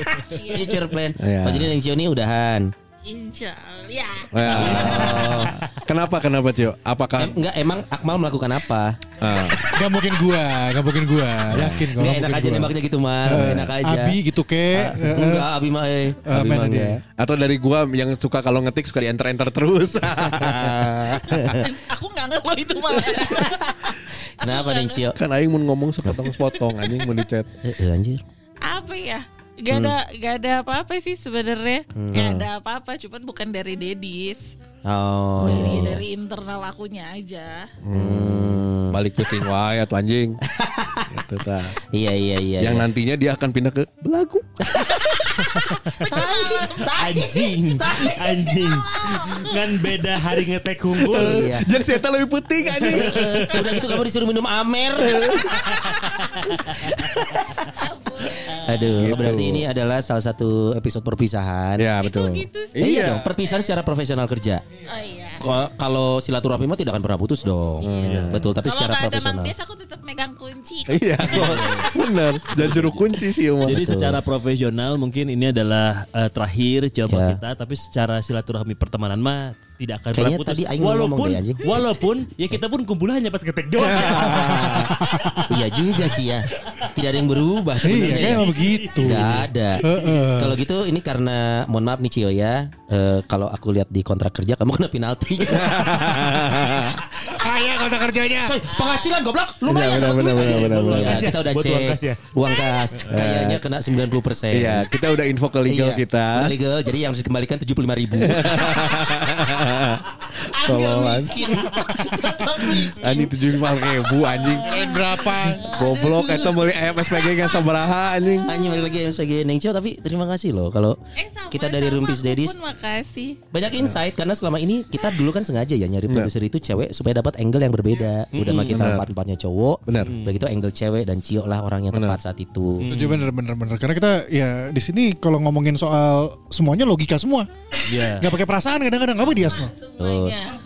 (laughs) Future plan. Iya. Oh jadi yang Cio ini udahan. Insya Allah ya. (laughs) Kenapa kenapa Cio? Apakah Em- enggak emang Akmal melakukan apa? ah, Gak mungkin gua, gak mungkin gua. Yakin kok. Enggak nggak enak aja gua. nembaknya gitu mah, Eh, enak aja. Abi gitu ke. Eh, Enggak, Abi mah eh. Abi mah dia? enggak. atau dari gua yang suka kalau ngetik suka di enter enter terus? (laughs) Aku nggak ngeluh itu malah. Kenapa Neng Cio? kan aing mau ngomong sepotong-sepotong anjing mau dicat. Eh, eh, anjir. Apa ya? Gak ada gak ada apa-apa sih sebenarnya. Gak ada apa-apa, cuman bukan dari Dedis. Oh. Dari dari internal akunya aja. Balik puting wae atuh anjing. (laughs) Gitu ta. Iya iya iya. Yang iya. nantinya dia akan pindah ke belagu. Anjing. Anjing. Kan beda hari ngetek hunkul. Iya. Jadi saya lebih penting anjing. (laughs) Udah gitu kamu disuruh minum Amer. (laughs) Aduh, Gitu. berarti ini adalah salah satu episode perpisahan. Ya Itu betul. gitu sih. Eh, iya Iya. dong, perpisahan secara profesional kerja. Oh iya. Kalau silaturahmi mah tidak akan pernah putus dong. Betul, tapi Kalau secara Mang profesional. Des aku tetap megang kunci. (laughs) Iya, benar. Dan suruh kunci sih. Jadi secara profesional mungkin ini adalah eh, terakhir coba Ya. kita tapi secara silaturahmi pertemanan mah tidak akan Kayaknya pernah putus. tadi Aing walaupun deh, anjing. walaupun ya kita pun kumpul hanya pas ngetek doang. (laughs) iya juga sih ya. Tidak ada yang berubah Iya, sebenarnya. kayak ya. emang begitu. Gak ada. Kalau gitu ini karena mohon maaf nih Cio ya. eh, kalau aku lihat di kontrak kerja kamu kena penalti. (laughs) Kayak kota kerjanya. Coy, penghasilan goblok Iya, lumayan. benar, benar, benar, benar, Uang benar. Kita udah cek uang kas ya? uang kas kayaknya kena 90% Iya, kita udah info ke legal Iya, kita. legal jadi yang harus dikembalikan 75 ribu (laughs) Tolongan. Anjing tujuh lima ribu anjing. Berapa? Goblok itu beli ayam SPG yang sabaraha anjing. Hanya balik lagi sebagai Neng Cio tapi terima kasih loh kalau Eh, sama, kita dari Rumpis Dedis makasih. banyak insight karena selama ini kita dulu kan sengaja ya nyari produser itu cewek supaya dapat angle yang berbeda. Udah mah kita empat empatnya cowok. Benar. Udah gitu angle cewek dan Cio lah orang yang tepat saat itu. Setuju bener bener bener karena kita ya di sini kalau ngomongin soal semuanya logika semua. Iya. Nggak pakai perasaan kadang-kadang apa dia semua. Semuanya.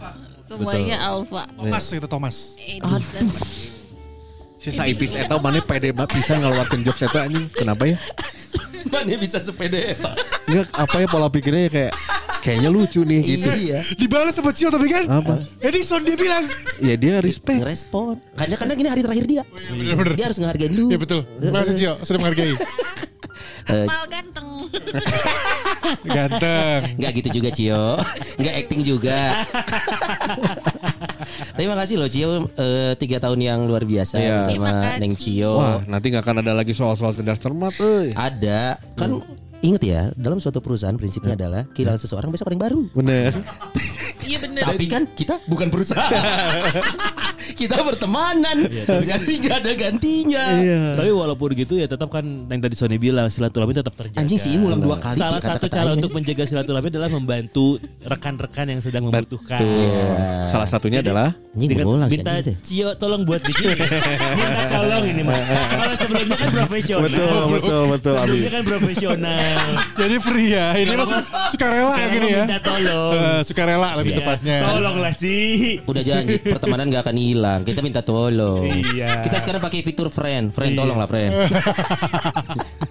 Semuanya alfa. Thomas itu Thomas. Edison. Sisa ipis eta mana pede banget bisa ngeluarkan jokes eta anjing. Kenapa ya? Mana bisa sepede Enggak apa ya pola pikirnya ya kayak kayaknya lucu nih gitu. Iya. Dibalas sama Cio tapi kan Apa? Edison dia bilang Ya dia respect. Ngerespon. Karena kadang ini hari terakhir dia. bener-bener. Dia harus ngehargain lu. Ya betul Terima kasih Cio sudah menghargai Mal ganteng. (laughs) Ganteng. Enggak gitu juga Cio. Enggak acting juga. Terima kasih loh Cio. Eh, Tiga tahun yang luar biasa Iya. Bersama Terima kasih. Neng Cio. Wah, nanti nggak akan ada lagi soal-soal cerdas cermat, euy. Ada. Kan inget ya Dalam suatu perusahaan prinsipnya adalah Kehilangan seseorang besok yang baru Bener. (laughs) Iya bener. Tapi kan kita bukan perusahaan (laughs) Kita bertemanan Jadi gak ada gantinya Iya. Tapi walaupun gitu ya tetap kan yang tadi Sony bilang silaturahmi tetap terjaga. Anjing sih ngulang dua kali Salah kata-kata satu cara untuk menjaga silaturahmi adalah membantu rekan-rekan yang sedang membutuhkan. Betul. Salah satunya adalah Anjing Dengan sih minta anjing. Cio tolong buat bikin (laughs) Minta tolong ini mah Kalau sebelumnya kan profesional betul betul betul. Sebelumnya kan profesional Jadi free ya. Ini masuk sukarela ya Sekarang gini ya. minta tolong. Eh, Sukarela lebih Ya, tepatnya. Tolonglah Ci. Udah janji pertemanan gak akan hilang. Kita minta tolong. Iya. Kita sekarang pakai fitur friend. Friend tolong lah friend. (laughs)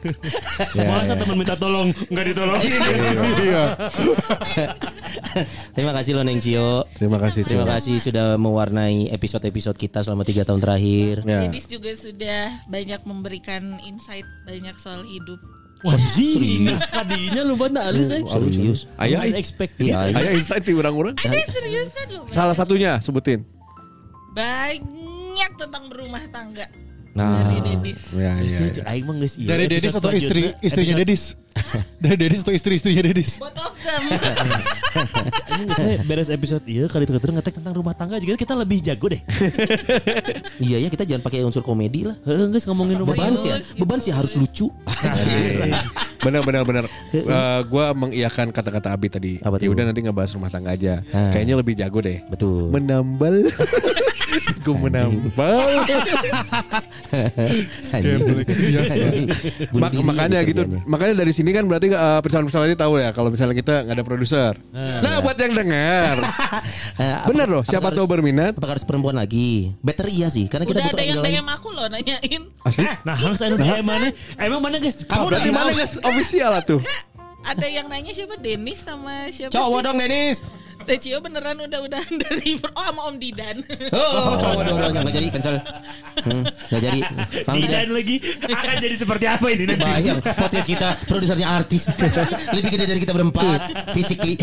(laughs) Masa teman minta tolong Nggak ditolongin? Iya. (laughs) Terima kasih loh Neng Cio. Terima kasih. Terima Cio. kasih sudah mewarnai episode-episode kita selama tiga tahun terakhir. Ya. Dedis juga sudah banyak memberikan insight banyak soal hidup. Wah Kadinya lu banget halus eh Serius. Ayah, Ayah expect Iya, Ayah insight di orang-orang. Ada seriusan loh. Salah satunya sebutin. Banyak tentang berumah tangga Nah. dari Dedis. Ya, Istri ya. Aing mah geus. Dari Dedis atau istri Istrinya Dedis Dari Dedis atau istri-istrinya Dedis Both of them. Ini saya beres episode iya kali itu ngetek tentang rumah tangga juga kita lebih jago deh. (laughs) Iya ya kita jangan pakai unsur komedi lah. Heeh guys ngomongin rumah Beban tangga. sih, ya, beban sih harus lucu. Benar benar benar. Eh, gua mengiyakan kata-kata Abi tadi. Ya udah nanti ngebahas rumah tangga aja. Ah. Kayaknya lebih jago deh. Betul. Menambal. (laughs) Gue menambal. (laughs) Bunuh Mak- diri makanya gitu. Makanya dari sini kan berarti uh, persoalan-persoalan ini tahu ya kalau misalnya kita nggak ada produser. Nah, buat yang dengar. (laughs) Eh, Bener loh, siapa tahu berminat. Apakah harus perempuan lagi? Better iya sih, karena kita Udah butuh ada yang. DM aku loh nanyain. Asli? Nah, harus anu DM mana? Emang mana guys? Kamu udah mana guys official lah tuh. ada yang nanya siapa Denis sama siapa Cowok dong Denis. Teh Cio beneran udah-udahan (laughs) dari oh sama Om Didan. Oh, cowok dong nggak jadi cancel. Hmm, nggak jadi. Bang Didan. Dan lagi akan jadi seperti apa ini nanti? Bayang podcast kita produsernya artis lebih gede dari kita berempat physically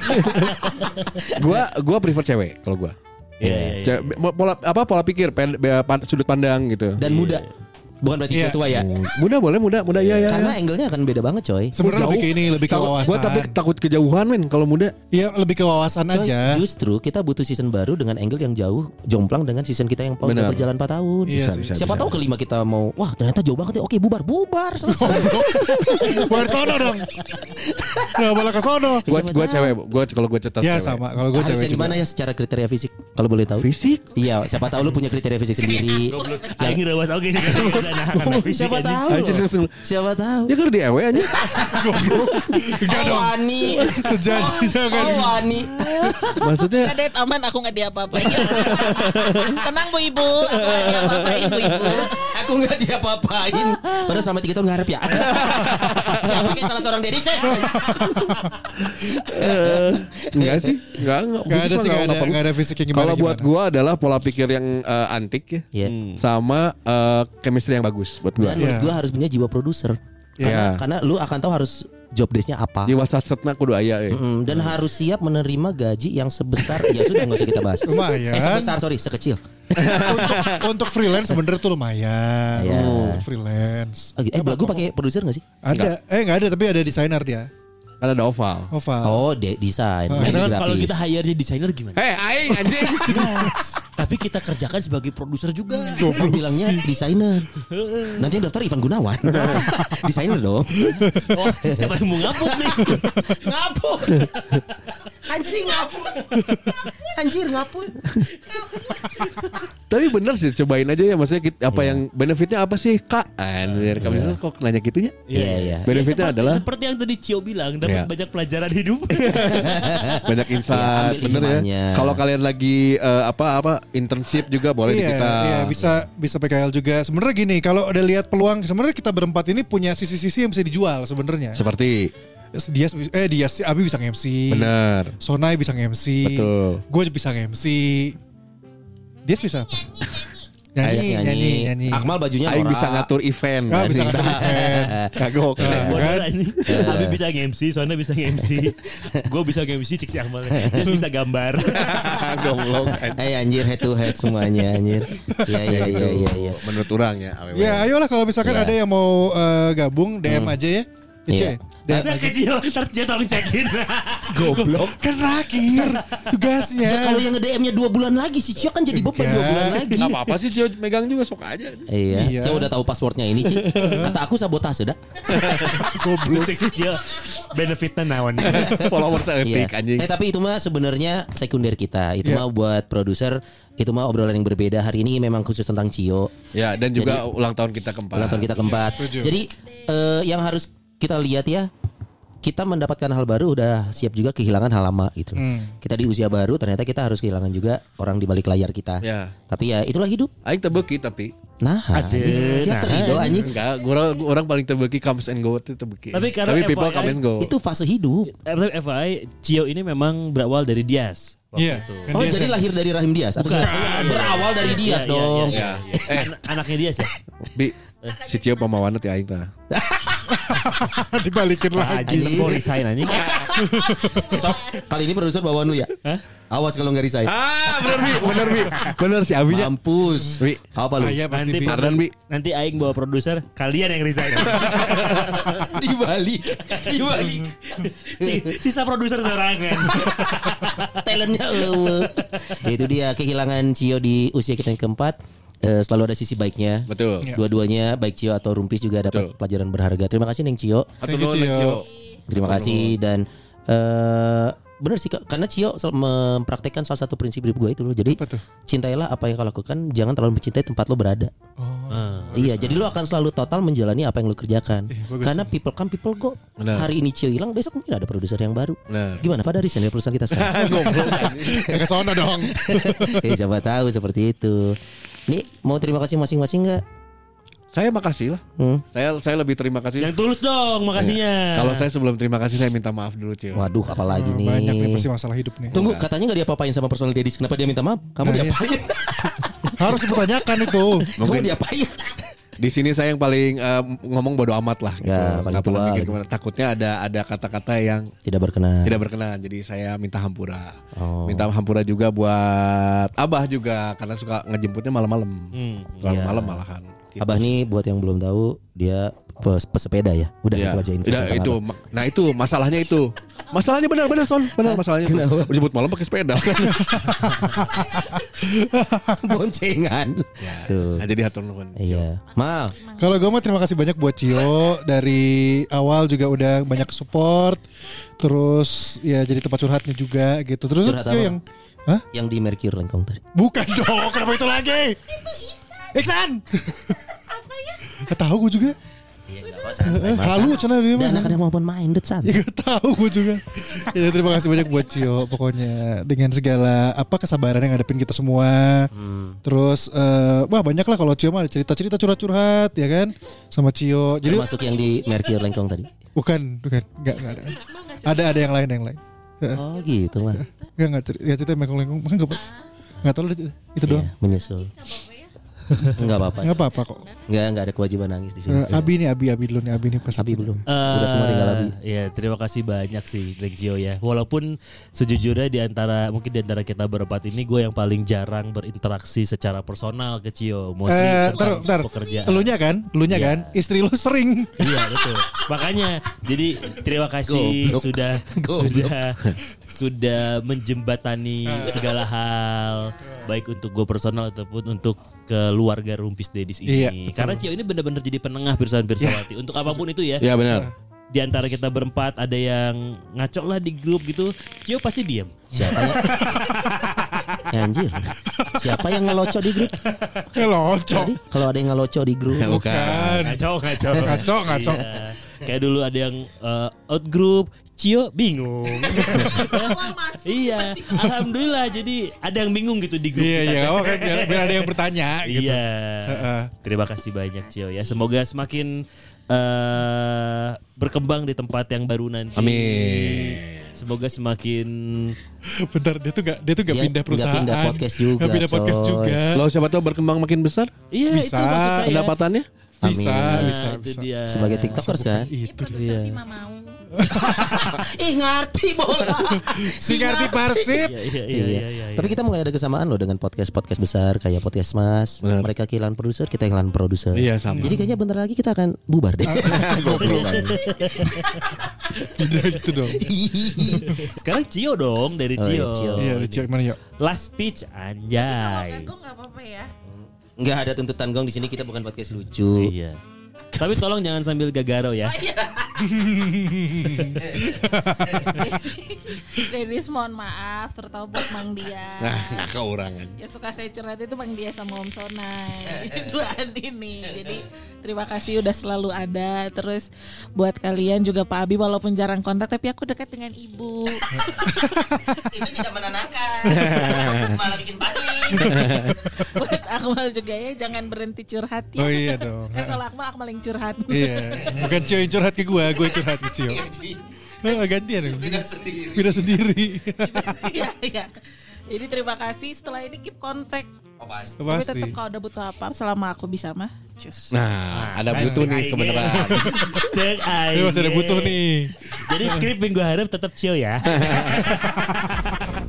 (laughs) Gua gua prefer cewek kalau gua. Iya, iya, iya. Cewek- pola apa pola pikir pen, pan- sudut pandang gitu. dan muda bukan berarti Iya. yeah. tua ya Muda boleh muda muda ya ya. karena angle-nya akan beda banget coy Sebenarnya lebih ke ini, lebih ke Takut- wawasan. Gua tapi takut kejauhan men kalau muda. Iya, lebih ke wawasan Coy, aja. justru kita butuh season baru dengan angle yang jauh jomplang dengan season kita yang udah berjalan 4 tahun Iya Bisa, sih. bisa, siapa bisa. tahu kelima kita mau wah ternyata jauh banget ya oke bubar bubar selesai (laughs) Buat sono dong. (laughs) Nah, malah ke sono. Gua tahu. cewek, gua kalau gua cetak Ya cewek. sama, kalau gue cewek gimana ya secara kriteria fisik kalau boleh tahu Fisik. iya siapa tahu lu punya kriteria fisik sendiri Aing rawas oke sih (laughs) fisik siapa tahu langsung. siapa tahu Ya kan di ewe aja. Enggak oh, dong. wani Terjadi jangan. oh wani Maksudnya Gak ada aman aku gak diapa-apain. Tenang Bu Ibu, aku gak diapa-apain Bu Ibu. Aku nggak diapa-apain Padahal selama 3 tahun ngarep ya Siapa kayak salah seorang Deddy Set eh, enggak sih, enggak enggak. Enggak ada sih, enggak ada, ada fisik yang gimana. Kalau buat gua adalah pola pikir yang eh, antik ya. Iya. Sama eh, chemistry yang bagus buat gua. Dan menurut Iya. gue harus punya jiwa produser karena, Iya. karena lu akan tahu harus job desk-nya apa Jiwa satsetna kudu aya eh. Mm, dan harus siap menerima gaji yang sebesar ya sudah nggak usah kita bahas. (laughs) Lumayan. Eh sebesar sorry sekecil. untuk untuk freelance sebenernya tuh lumayan. Iya. Untuk freelance. Oh, eh belagu pakai produser nggak sih? Ada, eh enggak ada tapi ada desainer dia. Kan ada oval. Oval. Oh de desain, Oh, grafis. kalau kita hire desainer gimana? Hei, aing anjing. (laughs) (laughs) Tapi kita kerjakan sebagai produser juga. Lu bilangnya desainer. (laughs) Nanti yang daftar Ivan Gunawan. (laughs) desainer dong. Oh, siapa yang mau ngapuk nih? ngapuk. Anjing ngapuk. Anjir ngapuk. Tapi bener sih cobain aja ya maksudnya kita, apa yang benefitnya apa sih Kak? Anjir, kamu bisa kok nanya gitunya? Iya iya. Benefitnya seperti, adalah seperti yang tadi Cio bilang, dapat Iya. banyak pelajaran hidup. (laughs) banyak Ya, insight, ambil bener ya. Kalau kalian lagi eh, apa apa internship juga boleh di Iya, kita. iya bisa bisa PKL juga. Sebenarnya gini, kalau udah lihat peluang, sebenarnya kita berempat ini punya sisi-sisi yang bisa dijual sebenarnya. Seperti Dia eh dia si Abi bisa nge-MC. bener. Sonai bisa nge-MC. Betul. Gue bisa nge-MC. Dia bisa apa? Nyanyi, Ayo, nyanyi, nyanyi. Akmal bajunya Aing norak. bisa ngatur event. Ah, bisa ngatur event. (laughs) Kagok. Modal ini. Abi bisa nge-MC, Sona bisa nge-MC. (laughs) Gue bisa nge-MC, Cik si Akmal. Dia bisa gambar. (laughs) Goblok. anjing. Eh anjir head to head semuanya anjir. Iya iya iya iya iya. Menurut orang ya. Ya, ayolah kalau misalkan Iya. ada yang mau eh, gabung DM aja ya. Ya, Iya. DM Nah kecil, ntar Cio tolong cekin. (laughs) Goblok. Kan terakhir tugasnya. Ya kalau yang nge-DM-nya 2 bulan lagi si Cio kan jadi beban 2 Iya. bulan lagi. Gak apa-apa sih Cio megang juga sok aja. Iya, Iya. Cio udah tahu passwordnya ini sih. Kata aku sabotase dah. (laughs) Goblok. Cik si Cio. Benefitnya nawan. (laughs) Follower saya Iya. epic anjing. Eh tapi itu mah sebenarnya sekunder kita. Itu Iya. mah buat produser itu mah obrolan yang berbeda. Hari ini memang khusus tentang Cio. Ya dan juga ulang tahun kita keempat. Ulang tahun kita keempat. setuju. Jadi eh, yang harus kita lihat ya kita mendapatkan hal baru udah siap juga kehilangan hal lama gitu. Hmm. Kita di usia baru ternyata kita harus kehilangan juga orang di balik layar kita. Ya. Tapi ya itulah hidup. Aing tebeki tapi Nah, anjing. siap nah. terido anjing. enggak, orang orang paling tebeki comes and go itu tebeki. Tapi karena people FYI come and go. Itu fase hidup. Eh, tapi FYI, Cio ini memang berawal dari Dias. waktu Iya. itu. Kan Oh, jadi sih. lahir dari rahim Dias atau Bukan. gimana? berawal dari Dias Iya, iya, dong. iya, iya, iya. An- Anaknya Dias ya? Bi, si Cio pemawana ti aing tah. (laughs) dibalikin lagi. Anjing mau resign anjing. (laughs) So, kali ini produser bawa nu ya. Hah? Awas kalau nggak resign. Ah, bener Bi, (laughs) bener Bi. Bener si Abinya. Mampus. Wi. Apa lu? Ah, iya pasti Nanti Bi. Ardan Bi. Nanti Aing bawa produser, kalian yang resign. Dibalik. Dibalik. Sisa produser serangan. Talentnya eueuh. Ya, itu dia kehilangan Cio di usia kita yang keempat. Eh, selalu ada sisi baiknya. Betul. Iya. Dua-duanya baik Cio atau Rumpis juga dapat Betul. pelajaran berharga. Terima kasih Neng Cio. Atau Cio. Cio. Terima kasih dan eh bener sih Kak. karena Cio mempraktekkan salah satu prinsip hidup gue itu loh. Jadi Apa cintailah apa yang kau lakukan, jangan terlalu mencintai tempat lo berada. Oh. iya, jadi lo akan selalu total menjalani apa yang lo kerjakan. bagus Karena people come people go. Benar. Hari ini Cio hilang, besok mungkin ada produser yang baru. Benar. Gimana Pak dari senior perusahaan kita sekarang? (laughs) Goblok ke sono dong. (laughs) eh siapa tahu seperti itu. Nih mau terima kasih masing-masing nggak? Saya makasih lah. Hmm. Saya saya lebih terima kasih. Yang tulus dong makasihnya. Kalau saya sebelum terima kasih saya minta maaf dulu, Cil. Waduh, apalagi nih. Banyak nih pasti masalah hidup nih. Tunggu, katanya nggak diapa-apain sama personal Dedis. Kenapa dia minta maaf? Kamu Nah, iya. diapain? (laughs) Harus dipertanyakan itu. Kamu Mungkin- diapain? Di sini saya yang paling eh, ngomong bodo amat lah gitu. Ya, paling Nggak pernah tua mikir gimana. Takutnya ada ada kata-kata yang Tidak berkenan. tidak berkenan. Jadi saya minta hampura. Oh. Minta hampura juga buat Abah juga karena suka ngejemputnya malam-malam. Hmm. Terlalu Iya. malam malahan. Gitu. Abah nih buat yang belum tahu, dia pes pesepeda ya. Udah Iya. itu aja info. Udah, itu. Abah. ma- Nah itu masalahnya itu. Masalahnya benar-benar son, benar masalahnya. itu. Kenapa? Jemput malam pakai sepeda. (laughs) Boncengan. Tuh. nah, jadi hatur nuhun. Iya. Mal. Kalau gue mah terima kasih banyak buat Cio dari awal juga udah banyak support. Terus ya jadi tempat curhatnya juga gitu. Terus Curhat Cio apa? yang Hah? Yang di Mercure Lengkong tadi. Bukan dong, kenapa itu lagi? Iksan. Gak tahu gue juga. Eh, halu cina dia Dia mah. anak-anak mau open minded san. Ya gak tahu gue juga. Ya, terima kasih banyak buat Cio pokoknya dengan segala apa kesabaran yang ngadepin kita semua. Terus eh, wah banyak lah kalau Cio mah ada cerita-cerita curhat-curhat ya kan sama Cio. Jadi Termasuk yang di Mercure Lengkong tadi. bukan bukan enggak enggak ada. Ada ada yang lain yang lain. Oh gitu mah. Enggak enggak cerita ya cerita mekong-lengkong enggak apa. Enggak tahu itu, itu doang. Iya, menyusul. Enggak apa-apa. Enggak apa-apa kok. Enggak enggak ada kewajiban nangis di Eh, sini. Abi nih Abi Abi dulu nih Abi nih pas. Abi belum. Eh, Udah semua tinggal Abi. Ya terima kasih banyak sih Greg Gio ya. Walaupun sejujurnya di antara mungkin di antara kita berempat ini gue yang paling jarang berinteraksi secara personal ke Cio. Mostly Eh, tentang taruh, taruh. pekerjaan. Elunya kan? Elunya Iya. kan? Istri lu sering. Iya betul. Makanya jadi terima kasih Goblok. sudah Goblok. sudah sudah menjembatani segala hal baik untuk gue personal ataupun untuk keluarga Rumpis Dedis ini. Iya, betul. Karena Cio ini benar-benar jadi penengah Pirsawan Pirsawati untuk apa pun itu ya. Ya benar. Di antara kita berempat ada yang ngaco lah di grup gitu. Cio pasti diem. Siapa yang Ya, (laughs) anjir. Siapa yang ngeloco di grup? Tadi kalau ada yang ngeloco di grup. Bukan. Ngaco, ngaco. Ngaco, ngaco. Iya. Kayak dulu ada yang eh, out group, Cio bingung. iya, alhamdulillah jadi ada yang bingung gitu di grup Iya kita. iya, oh kan biar, biar ada yang bertanya gitu. Iya. Heeh. Terima kasih banyak Cio ya. Semoga semakin eh berkembang di tempat yang baru nanti. Amin. Semoga semakin Bentar, dia tuh gak dia tuh gak Dia pindah perusahaan. pindah podcast juga, Gak pindah podcast coy. juga. Lo siapa tahu berkembang makin besar Iya Bisa. itu maksud saya. pendapatannya? Bisa, Nah, bisa, itu bisa. dia. Sebagai tiktokers kan? Itu dia. Mau. (laughs) Ih ngerti bola. (laughs) Si ngerti Persib. Iya, iya, iya, Iya. iya, iya, iya. Tapi kita mulai ada kesamaan loh dengan podcast-podcast besar kayak podcast Mas. Benar. Mereka kehilangan produser, kita kehilangan produser. Iya, sama. Jadi kayaknya bentar lagi kita akan bubar deh. (laughs) Tidak gitu dong. Sekarang Cio dong dari Oh, Cio. iya, Cio. Iya, Cio gimana? Last speech anjay. Gue nggak apa-apa ya. Enggak ada tuntutan gong di sini kita bukan podcast lucu. Iya. Tapi tolong jangan sambil gagaro ya. (laughs) Dennis mohon maaf terutama buat Mang Dia. Nah, nah keurangan. Ya suka saya curhat itu Bang Dia sama Om Sonai (laughs) Duaan ini Jadi terima kasih udah selalu ada Terus buat kalian juga Pak Abi Walaupun jarang kontak Tapi aku dekat dengan ibu (laughs) Itu tidak menenangkan. Malah bikin panik. Buat Akmal juga ya Jangan berhenti curhat ya Oh iya dong. Kan kalau Akmal Akmal yang curhat Iya, bukan Cio yang curhat ke gua, gue curhat ke Cio. Eh, gantian dong. Beda sendiri. Beda sendiri. Iya iya Jadi terima kasih Setelah ini keep kontak Tapi Pasti. tetap kalau ada butuh apa Selama aku bisa mah Cus Nah, ada kan butuh nih kebenaran. (laughs) Cek Ini masih ada butuh nih. Jadi skrip yang gue harap tetap chill ya. (laughs)